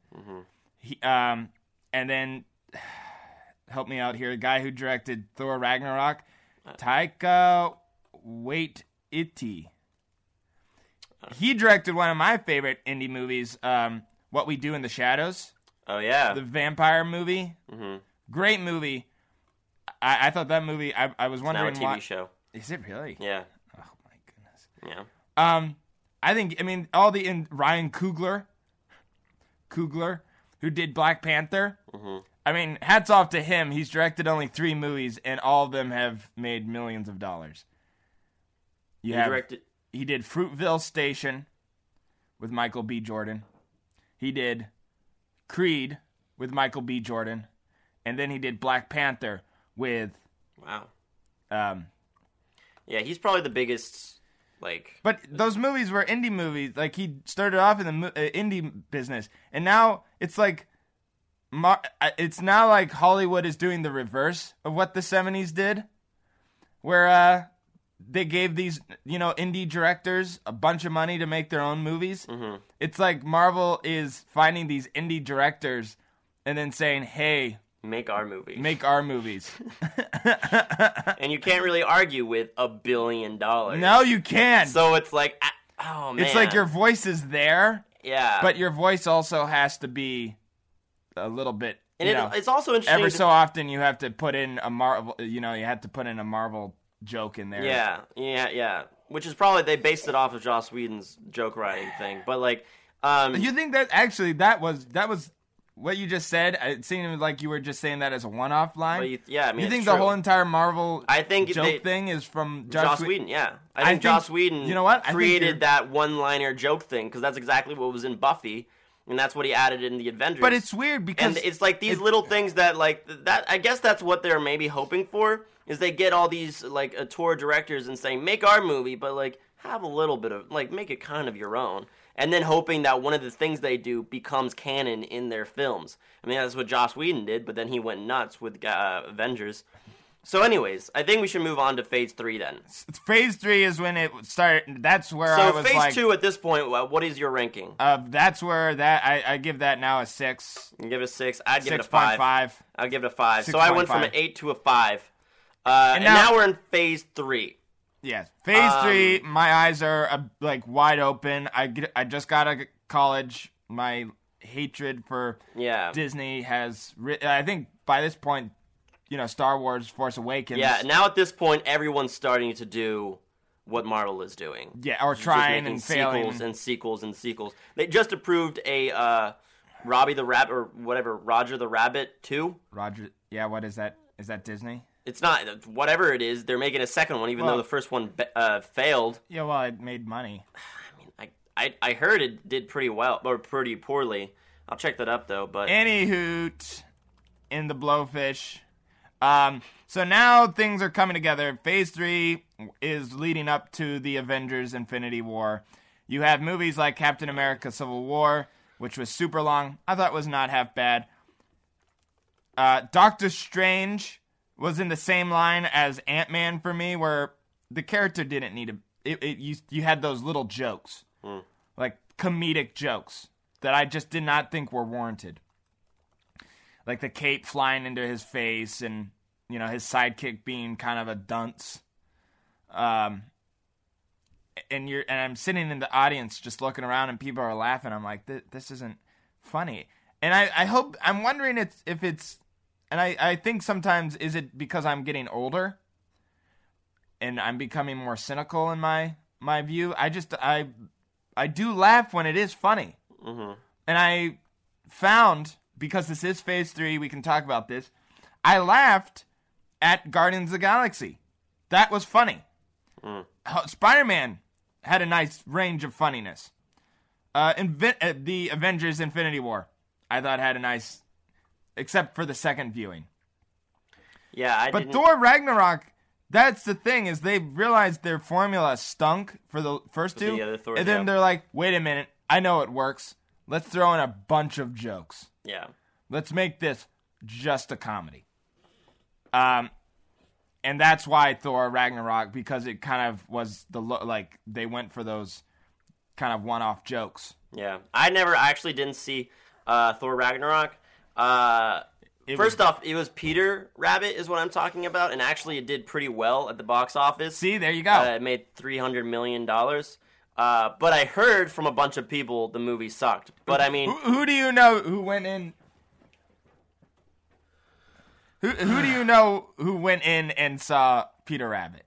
He um, and then help me out here. The guy who directed Thor: Ragnarok, Taika Waititi. He directed one of my favorite indie movies, um, What We Do in the Shadows Oh yeah, the vampire movie. Mm-hmm. Great movie. I, I thought that movie. I, I was now a wondering TV why. show. Is it really? Yeah, Oh my goodness. yeah. Um, I think. I mean, all the in Ryan Coogler, Coogler, who did Black Panther. Mm-hmm. I mean, hats off to him. He's directed only three movies, and all of them have made millions of dollars. You He have directed. he did Fruitvale Station with Michael B. Jordan. He did Creed with Michael B. Jordan, and then he did Black Panther with. Wow. Um, Yeah, he's probably the biggest. Like, but those movies were indie movies. Like he started off in the mo- uh, indie business, and now it's like, Mar- uh, it's now like Hollywood is doing the reverse of what the '70s did, where uh, they gave these you know indie directors a bunch of money to make their own movies. Mm-hmm. It's like Marvel is finding these indie directors and then saying, "Hey, make our movie. make our movies." and you can't really argue with a billion dollars. no, you can't. So it's like, ah, oh man. it's like your voice is there. yeah. but your voice also has to be a little bit and it, know, it's also interesting. every to- so often you have to put in a marvel you know you have to put in a marvel joke in there Yeah, yeah, yeah. Which is probably they based it off of Joss Whedon's joke writing thing, but like, um, you think that actually that was that was what you just said it seemed like you were just saying that as a one-off line but you, yeah, I mean, you think true. the whole entire marvel I think joke they- thing is from josh, Joss Whedon? Whedon, yeah, I I think think- Joss Whedon, you know what? I created that one-liner joke thing because that's exactly what was in Buffy, and that's what he added in the Avengers. but it's weird because and it's like these it- little things that like that i guess that's what they're maybe hoping for is they get all these like uh, auteur directors and saying make our movie but like have a little bit of like make it kind of your own. And then hoping that one of the things they do becomes canon in their films. I mean that's what joss whedon did but then he went nuts with uh, avengers. So anyways i think we should move on to phase three then. Phase three is when it started that's where i so was phase like two at this point what is your ranking? Uh, that's where that I, I give that now a six. You give it a six i'd give it a five. five. I'll give it a five. So I went from an eight to a five. Uh, and, now- now, we're in phase three. Yes. Phase Um, three, my eyes are uh, like wide open. I get, I just got out of college. My hatred for Yeah. Disney has. Ri- I think by this point, you know, Star Wars: Force Awakens. Yeah. Now at this point, everyone's starting to do what Marvel is doing. Yeah, or trying and failing. sequels and sequels and sequels. They just approved a uh, Robbie the Rabbit or whatever Roger the Rabbit two. Roger. Yeah. What is that? Is that Disney? It's not whatever it is. They're making a second one, even Well- though the first one uh, failed. Yeah. Well, it made money. I mean, I, I I heard it did pretty well or pretty poorly. I'll check that up though. But Any hoot in the blowfish. Um, so now things are coming together. Phase three is leading up to the Avengers Infinity War. You have movies like Captain America Civil War, which was super long. I thought was not half bad. Uh, Doctor Strange was in the same line as Ant Man for me, where the character didn't need a. It, it, you, you had those little jokes, like comedic jokes, that I just did not think were warranted. Like the cape flying into his face and you know his sidekick being kind of a dunce. Um and you're and i'm sitting in the audience just looking around and people are laughing. I'm like "Th- this isn't funny. And i i hope i'm wondering it's if it's and i i think sometimes is it because i'm getting older and i'm becoming more cynical in my my view i just i i do laugh when it is funny Mhm. and I found because this is phase three, we can talk about this. I laughed at Guardians of the Galaxy. That was funny. Spider Man had a nice range of funniness. Uh, Invi- uh, the Avengers Infinity War, I thought had a nice, except for the second viewing. yeah, I But didn't. Thor Ragnarok, that's the thing is they realized their formula stunk for the first two, the Thors, and then yeah. they're like, "Wait a minute, I know it works. Let's throw in a bunch of jokes. yeah. Let's make this just a comedy." Um, and that's why Thor Ragnarok because it kind of was the lo- like they went for those kind of one-off jokes. Yeah, I never I actually didn't see uh, Thor Ragnarok. Uh, first was- off, it was Peter Rabbit is what I'm talking about, and actually it did pretty well at the box office. See, there you go. Uh, it made three hundred million dollars. Uh, but I heard from a bunch of people the movie sucked. But I mean, who, who do you know who went in? Who, who do you know who went in and saw Peter Rabbit?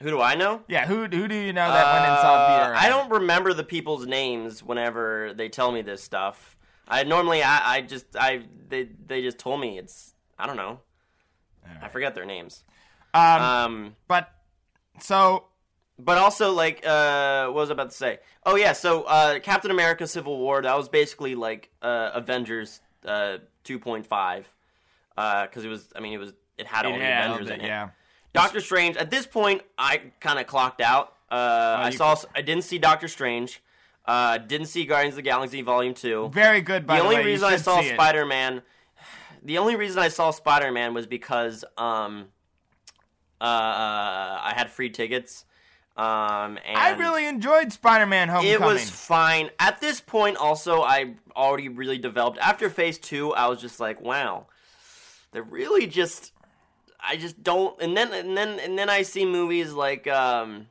who do I know? Yeah, who who do you know that went and saw Peter Uh, Rabbit? I don't remember the people's names whenever they tell me this stuff. I normally I, I just I they they just told me it's I don't know. I forget their names. Um, Um, but so but also like uh, what was I about to say? Oh yeah, so uh, Captain America: Civil War that was basically like uh, Avengers uh, 2.5 uh because it was I mean it was it had all the yeah, Avengers in it. yeah. Doctor Strange. At this point, I kind of clocked out. Uh, I you saw. I didn't see Doctor Strange. Uh, didn't see Guardians of the Galaxy Volume Two. Very good. By the the, only way. Reason I saw. Spider Man. The only reason I saw Spider Man was because um, uh, I had free tickets. Um, and I really enjoyed Spider-Man: Homecoming. it was fine. At this point, also, I already really developed. After Phase Two, I was just like, wow, they're really just. I just don't. And then and then and then I see movies like um,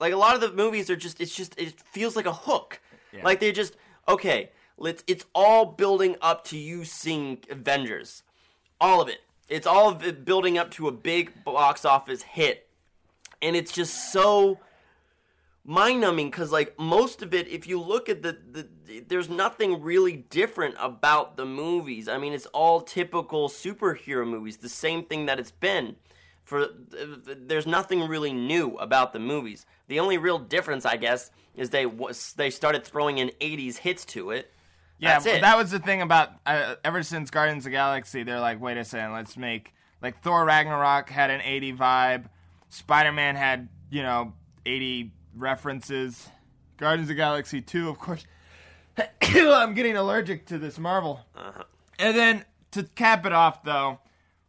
like a lot of the movies are just. It's just it feels like a hook. Like they're just okay. Let's. It's all building up to you seeing Avengers, all of it. It's all of it building up to a big box office hit, and it's just so mind numbing because like most of it if you look at the, the there's nothing really different about the movies i mean it's all typical superhero movies the same thing that it's been for there's nothing really new about the movies the only real difference i guess is they was they started throwing in 80s hits to it Yeah, it. that was the thing about uh, ever since Guardians of the Galaxy, they're like, wait a second, let's make like Thor Ragnarok had an 80 vibe, Spider Man had you know 80 references, Guardians of the Galaxy 2, of course. I'm getting allergic to this Marvel. Uh-huh. And then to cap it off, though,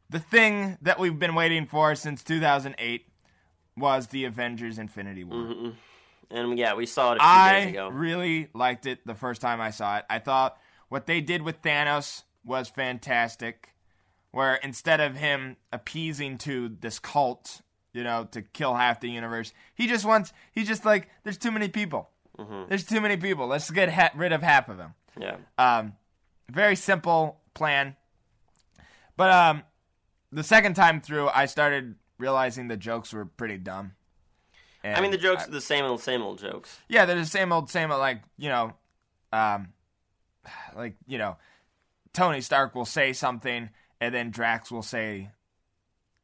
the thing that we've been waiting for since 2008 was the Avengers Infinity War. and yeah we saw it a few days I really liked it the first time I saw it. I thought what they did with Thanos was fantastic. Where instead of him appeasing to this cult, you know, to kill half the universe, he just wants, he's just like, there's too many people. There's too many people. Let's get ha- rid of half of them. yeah Um, very simple plan. But um, the second time through, I started realizing the jokes were pretty dumb. i mean the And jokes are the same old same old jokes yeah, they're the same old, same old, like, you know, um, like, you know, Tony Stark will say something, and then Drax will say,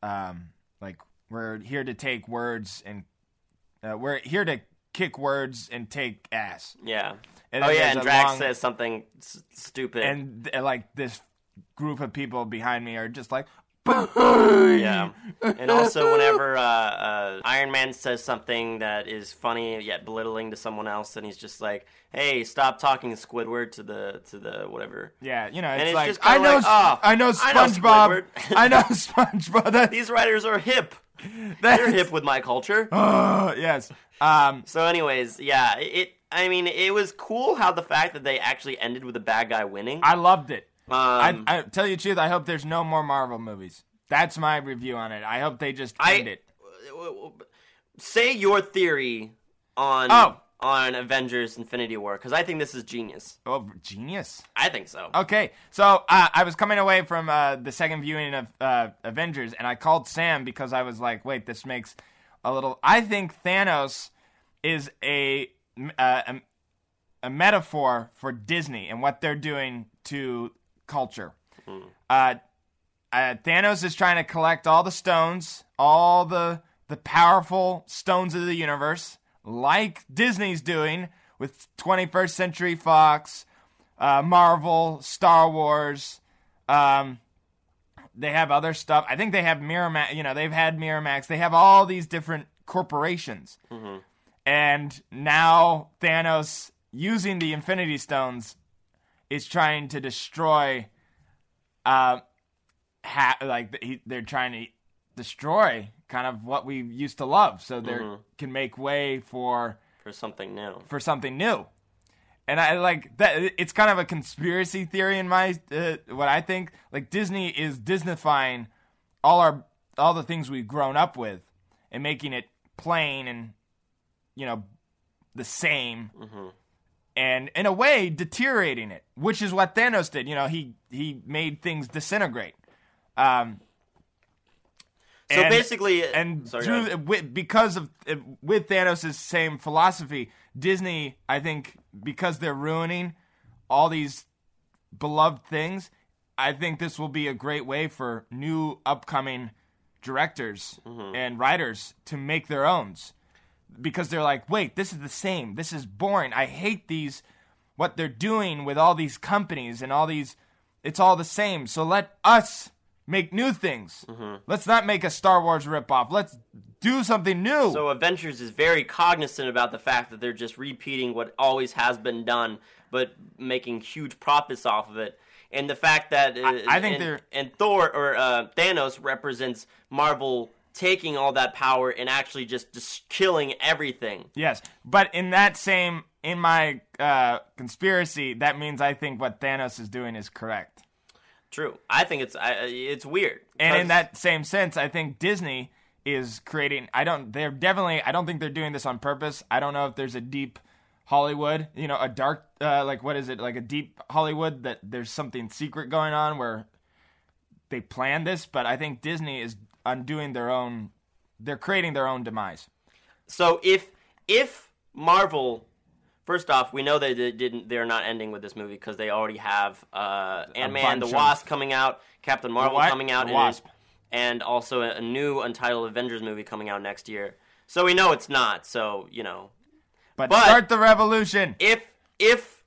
um, like, we're here to take words and, uh, we're here to kick words and take ass. yeah And oh yeah and drax long- says something s- stupid And, uh, like, this group of people behind me are just like, Yeah, and also whenever uh, uh, Iron Man says something that is funny yet belittling to someone else, and he's just like, "Hey, stop talking Squidward to the to the whatever." Yeah, you know, it's, it's like just I know, like, oh, I know I know SpongeBob. I know SpongeBob. That, These writers are hip. that's, They're hip with my culture. Oh, yes. Um, So, anyways, yeah, it. I mean, it was cool how the fact that they actually ended with a bad guy winning. I loved it. Um, I, I tell you the truth. I hope there's no more Marvel movies. That's my review on it. I hope they just end it. say your theory on Oh. on Avengers: Infinity War because I think this is genius. Oh, genius. I think so. Okay, so uh, I was coming away from uh, the second viewing of uh, Avengers, and I called Sam because I was like, "Wait, this makes a little." I think Thanos is a uh, a, a metaphor for Disney and what they're doing to culture. Uh, uh, Thanos is trying to collect all the stones, all the the powerful stones of the universe, like Disney's doing with 21st Century Fox, uh, Marvel, Star Wars. Um, they have other stuff. I think they have Miramax. You know, they've had Miramax. They have all these different corporations, and now Thanos, using the Infinity Stones, is trying to destroy. Uh, ha- like he, they're trying to destroy kind of what we used to love, so they can make way for For something new. for something new. And I like that. It's kind of a conspiracy theory in my uh, what I think. Like Disney is Disneyfying all our all the things we've grown up with and making it plain and you know the same. And in a way, deteriorating it, which is what Thanos did. You know, he he made things disintegrate. Um, So and- basically, and sorry, through with, because of with Thanos' same philosophy, Disney, I think, because they're ruining all these beloved things, I think this will be a great way for new upcoming directors and writers to make their owns because they're like, wait, this is the same. This is boring. I hate these, what they're doing with all these companies and all these, it's all the same. So let us make new things. Let's not make a Star Wars ripoff. Let's do something new. So Adventures is very cognizant about the fact that they're just repeating what always has been done, but making huge profits off of it. And the fact that uh, I think and, they're- and Thor or uh, Thanos represents Marvel taking all that power and actually just, just killing everything. yes, but in that same, in my uh, conspiracy, that means I think what Thanos is doing is correct. True. I think it's I, it's weird. And in that same sense, I think Disney is creating. I don't. They're definitely. I don't think they're doing this on purpose. I don't know if there's a deep Hollywood. You know, a dark. Uh, like what is it? Like a deep Hollywood that there's something secret going on where they planned this. But I think Disney is undoing their own. They're creating their own demise. So if if Marvel, first off, we know they did- didn't. They're not ending with this movie because they already have uh, Ant Man, the Wasp coming out, Captain Marvel what? coming out, The and- Wasp. and also a, new Untitled Avengers movie coming out next year. So we know it's not. So you know, But, But- start the revolution. if if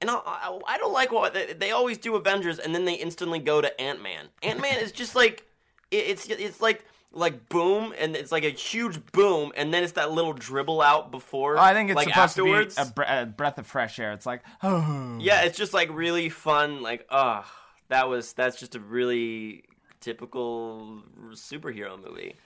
and I, I, I don't like what they, they always do Avengers and then they instantly go to Ant Man. Ant Man is just like it, it's it's like like boom and it's like a huge boom and then it's that little dribble out before. Oh, I think it's like supposed afterwards. to be a, bre- a breath of fresh air. It's like, oh, yeah, it's just like really fun. Like ah, that was that's just a really typical superhero movie.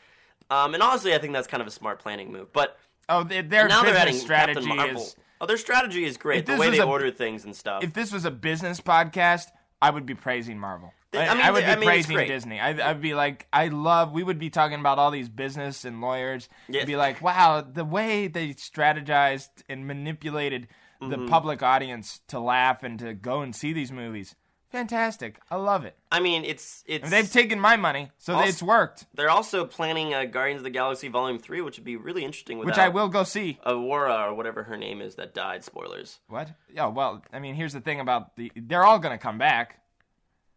Um, and honestly, I think that's kind of a smart planning move. But oh, their now they're adding strategy Captain Marvel. is. Oh, their strategy is great. The way they a- order things and stuff. if this was a business podcast, I would be praising Marvel. I I, mean, I would be I mean, praising. Disney. I, I'd be like, I love. We would be talking about all these business and lawyers. Yeah. Be like, wow, the way they strategized and manipulated the Mm-hmm. public audience to laugh and to go and see these movies, fantastic. I love it. I mean, it's it's. And they've taken my money, so Also- it's worked, they're also planning uh, Guardians of the Galaxy Volume Three, which would be really interesting. Which I will go see. Aurora or whatever her name is that died. Spoilers. What? Yeah, well, I mean, here's the thing about the. They're all gonna come back.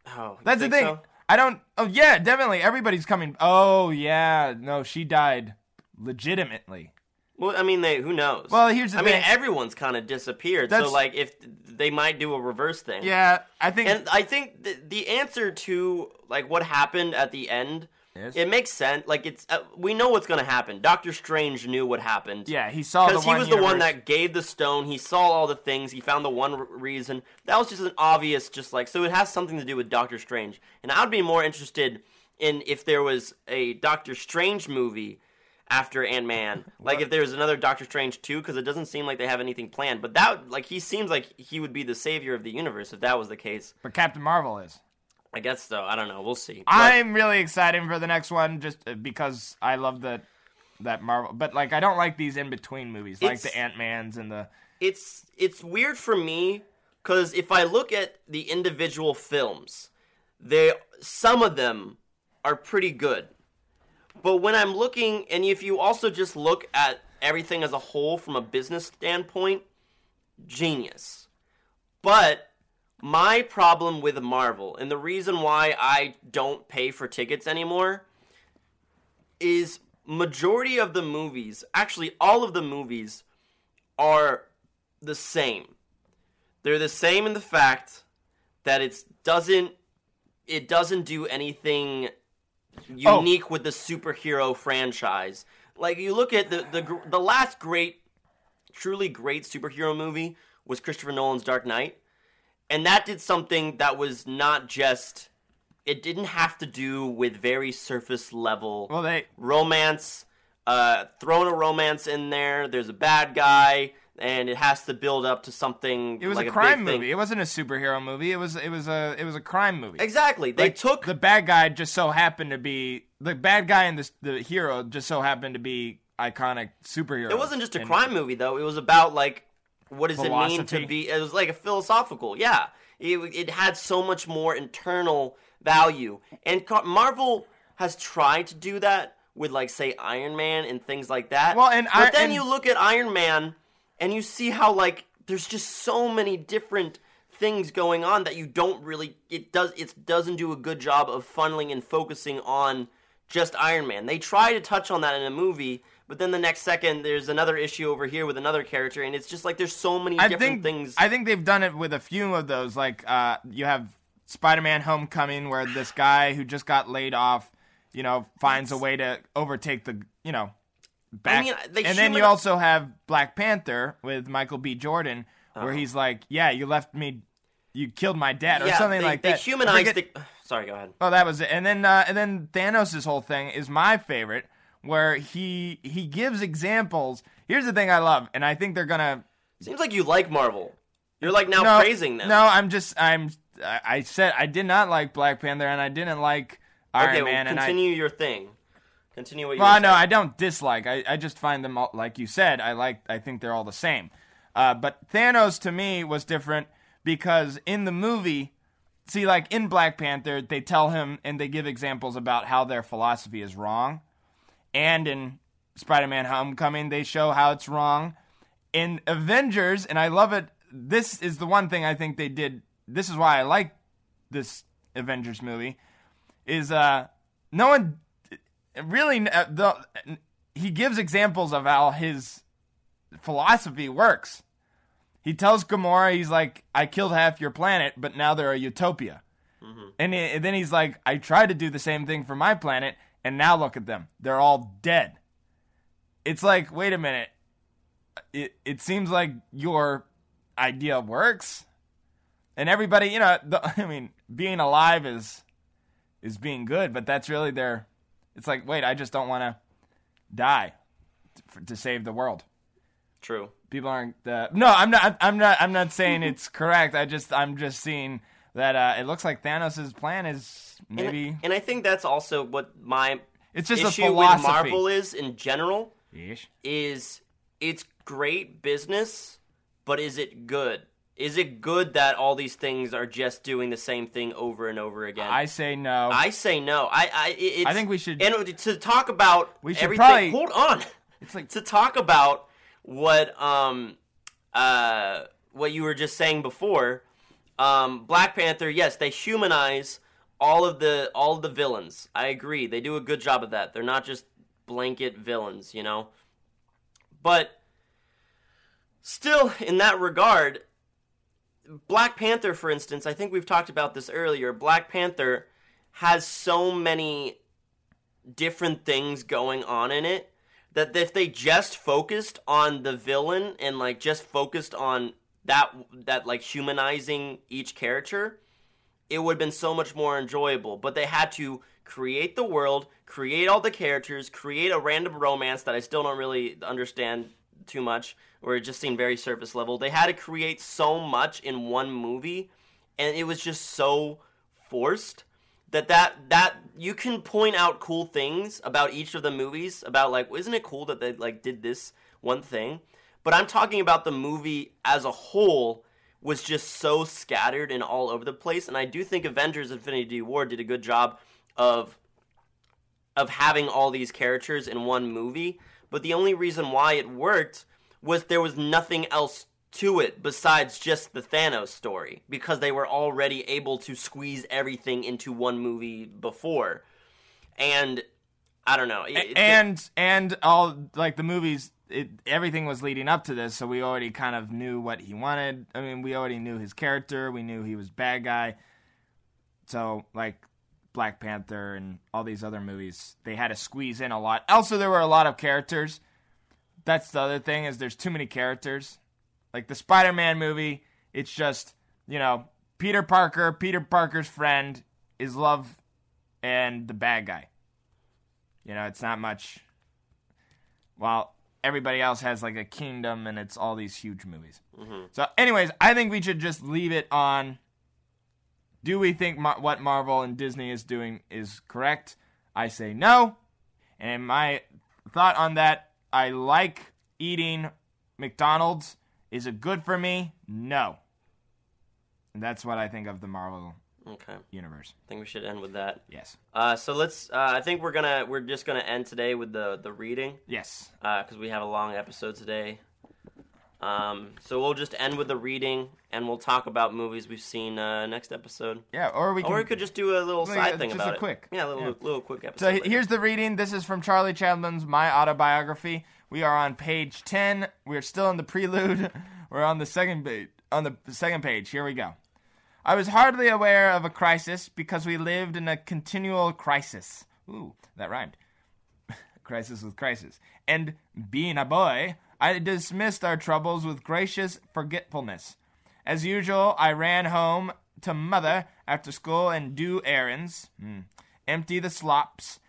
Oh, That's the thing. so? I don't. Oh yeah, definitely. Everybody's coming. Oh yeah, no, she died legitimately. Well, I mean, they who knows? Well, here's the I thing. mean, everyone's kind of disappeared. So, like, if they might do a reverse thing. Yeah, I think. And I think the, the answer to like what happened at the end, It makes sense. Like it's uh, we know what's going to happen. Doctor Strange knew what happened. yeah, he saw because he was the one that gave the stone. He saw all the things. He found the one r- reason. That was just an obvious, just like so. It has something to do with Doctor Strange, and I'd be more interested in if there was a Doctor Strange movie after Ant Man. like if there was another Doctor Strange two, because it doesn't seem like they have anything planned. But that, like, he seems like he would be the savior of the universe if that was the case. But Captain Marvel is. I guess so. I don't know. We'll see. But- I'm really excited for the next one, just uh, because I love the that Marvel. But like, I don't like these in between movies, like It's- the Ant Mans and the. it's it's weird for me because if I look at the individual films, they some of them are pretty good, but when I'm looking, and if you also just look at everything as a whole from a business standpoint, genius. But my problem with Marvel, and the reason why I don't pay for tickets anymore, is majority of the movies, actually all of the movies, are the same. They're the same in the fact that it doesn't it doesn't do anything Oh. unique with the superhero franchise. Like you look at the the the last great truly great superhero movie was Christopher Nolan's Dark Knight. And that did something that was not just it didn't have to do with very surface level Well, they. romance, uh, throwing a romance in there. There's a bad guy, and it has to build up to something. It was like a crime thing. movie. It wasn't a superhero movie. It was. It was a. It was a crime movie. Exactly. They Like, took the bad guy just so happened to be the bad guy and the the hero just so happened to be iconic superhero It wasn't just a And- crime movie though. It was about like what does it mean to be? It was like a philosophical. Yeah, it it had so much more internal value, and Car- Marvel has tried to do that with like say Iron Man and things like that. Well, and but I- then and- you look at Iron Man and you see how like there's just so many different things going on that you don't really it does it doesn't do a good job of funneling and focusing on just Iron Man. They try to touch on that in a movie, but then the next second there's another issue over here with another character and it's just like there's so many I different think things. I think they've done it with a few of those. Like uh, you have Spider-Man: Homecoming, where this guy who just got laid off, you know, finds a way to overtake the, you know, back. mean, they and then you also have Black Panther with Michael B. Jordan, where he's like, "Yeah, you left me, you killed my dad," or yeah, something they, like they that. I humanized forget- the Sorry, go ahead. Oh, that was it. And then uh, and then Thanos' whole thing is my favorite, where he he gives examples. Here's the thing I love, and I think they're gonna Seems like you like Marvel. You're like now no, praising them. No, I'm just I'm I I said I did not like Black Panther and I didn't like Iron okay, well, Man and I continue your thing. Continue what you well no saying. I don't dislike I I just find them all like you said I like I think they're all the same. Uh, but Thanos to me was different because in the movie, see like in Black Panther they tell him and they give examples about how their philosophy is wrong, and in Spider-Man: Homecoming they show how it's wrong. In Avengers, and I love it. This is the one thing I think they did. This is why I like this Avengers movie. Is uh no one really uh, the he gives examples of how his philosophy works. He tells Gamora, he's like, "I killed half your planet, but now they're a utopia." And, he- and then he's like, "I tried to do the same thing for my planet, and now look at them; they're all dead." It's like, wait a minute. It it seems like your idea works, and everybody, you know, the, I mean, being alive is is being good, but that's really their. It's like, wait, I just don't want to die to, to save the world. True. People aren't. Uh, no, I'm not. I'm not. I'm not saying it's correct. I just. I'm just seeing that uh, it looks like Thanos' plan is maybe. and, I think that's also what my It's just a issue with. Marvel is in general is it's great business, but is it good? Is it good that all these things are just doing the same thing over and over again? I say no. I say no. I I it's, I think we should- and to talk about We should everything. probably- Hold on. it's like to talk about what um uh what you were just saying before. Um, Black Panther, yes, they humanize all of the all of the villains. I agree. They do a good job of that. They're not just blanket villains, you know. But still, in that regard, Black Panther, for instance, I think we've talked about this earlier. Black Panther has so many different things going on in it that if they just focused on the villain and like just focused on that that like humanizing each character, it would have been so much more enjoyable. But they had to create the world, create all the characters, create a random romance that I still don't really understand too much, or it just seemed very surface level. They had to create so much in one movie, and it was just so forced that that that you can point out cool things about each of the movies about like isn't it cool that they like did this one thing but i'm talking about the movie as a whole was just so scattered and all over the place and i do think avengers infinity war did a good job of of having all these characters in one movie but the only reason why it worked was there was nothing else to it besides just the Thanos story because they were already able to squeeze everything into one movie before. And I don't know. it- it- and and all like the movies it, everything was leading up to this so we already kind of knew what he wanted. I mean we already knew his character. We knew he was bad guy. So like black panther and all these other movies they had to squeeze in a lot. Also there were a lot of characters. That's the other thing is there's too many characters. Like the spider-man movie it's just you know peter parker peter parker's friend is love and the bad guy. You know, it's not much. While everybody else has like a kingdom and it's all these huge movies. Mm-hmm. So, anyways, I think we should just leave it on. Do we think Mar- what Marvel and Disney is doing is correct? I say no. And my thought on that, I like eating McDonald's. Is it good for me? No. And that's what I think of the Marvel okay, universe. I think we should end with that. Yes. Uh, so let's. Uh, I think we're gonna. We're just gonna end today with the the reading Yes. because we have a long episode today. Um, so we'll just end with the reading, and we'll talk about movies we've seen uh, next episode. Yeah, or we can. Or we could just do a little Like, side uh, thing just about a it. quick. yeah, a little Yeah. little quick So episode. he- later. here's the reading. This is from Charlie Chaplin's My Autobiography. We are on page ten. We're still in the prelude. We're on the second page. On the second page. Here we go. I was hardly aware of a crisis because we lived in a continual crisis. Ooh, that rhymed. crisis with crisis. And being a boy, I dismissed our troubles with gracious forgetfulness. As usual, I ran home to mother after school and do errands, hmm, empty the slops,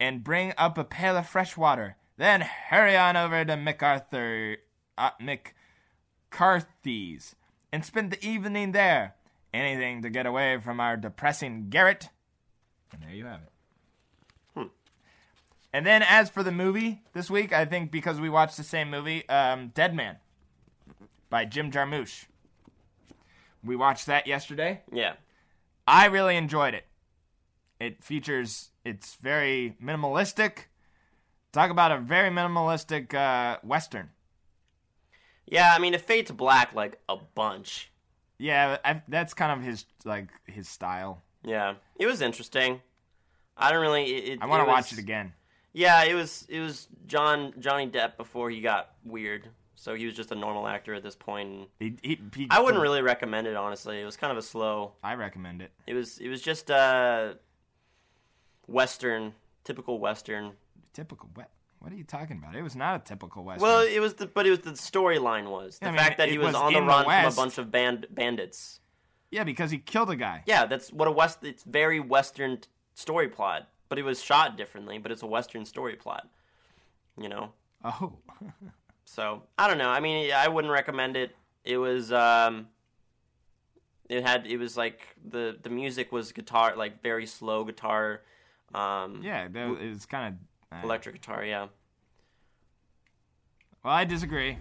and bring up a pail of fresh water. Then hurry on over to MacArthur, uh, McCarthy's and spend the evening there. Anything to get away from our depressing garret. And there you have it. And then as for the movie this week, I think because we watched the same movie, um, Dead Man by Jim Jarmusch. We watched that yesterday. yeah, I really enjoyed it. It features, it's very minimalistic. Talk about a very minimalistic uh, Western. yeah. I mean, it fades black like a bunch. Yeah, I, that's kind of his like his style. Yeah, it was interesting. I don't really. It, I want to watch it again. Yeah, it was it was John Johnny Depp before he got weird. So he was just a normal actor at this point. He, he, he- I wouldn't really recommend it honestly. It was kind of a slow. I recommend it. It was it was just uh western, typical western. Typical. What are you talking about? It was not a typical Western. Well, it was the but it was the storyline was the I mean, fact that he was, was on the in the run from a West. bunch of band bandits. yeah, because he killed a guy. Yeah, that's what a west. It's very western t- story plot, but it was shot differently. But it's a western story plot. You know. Oh. So I don't know. I mean, I wouldn't recommend it. It was um, it had it was like the the music was guitar like very slow guitar, um, yeah, that, it was kind of. Electric guitar. Yeah. Well, I disagree.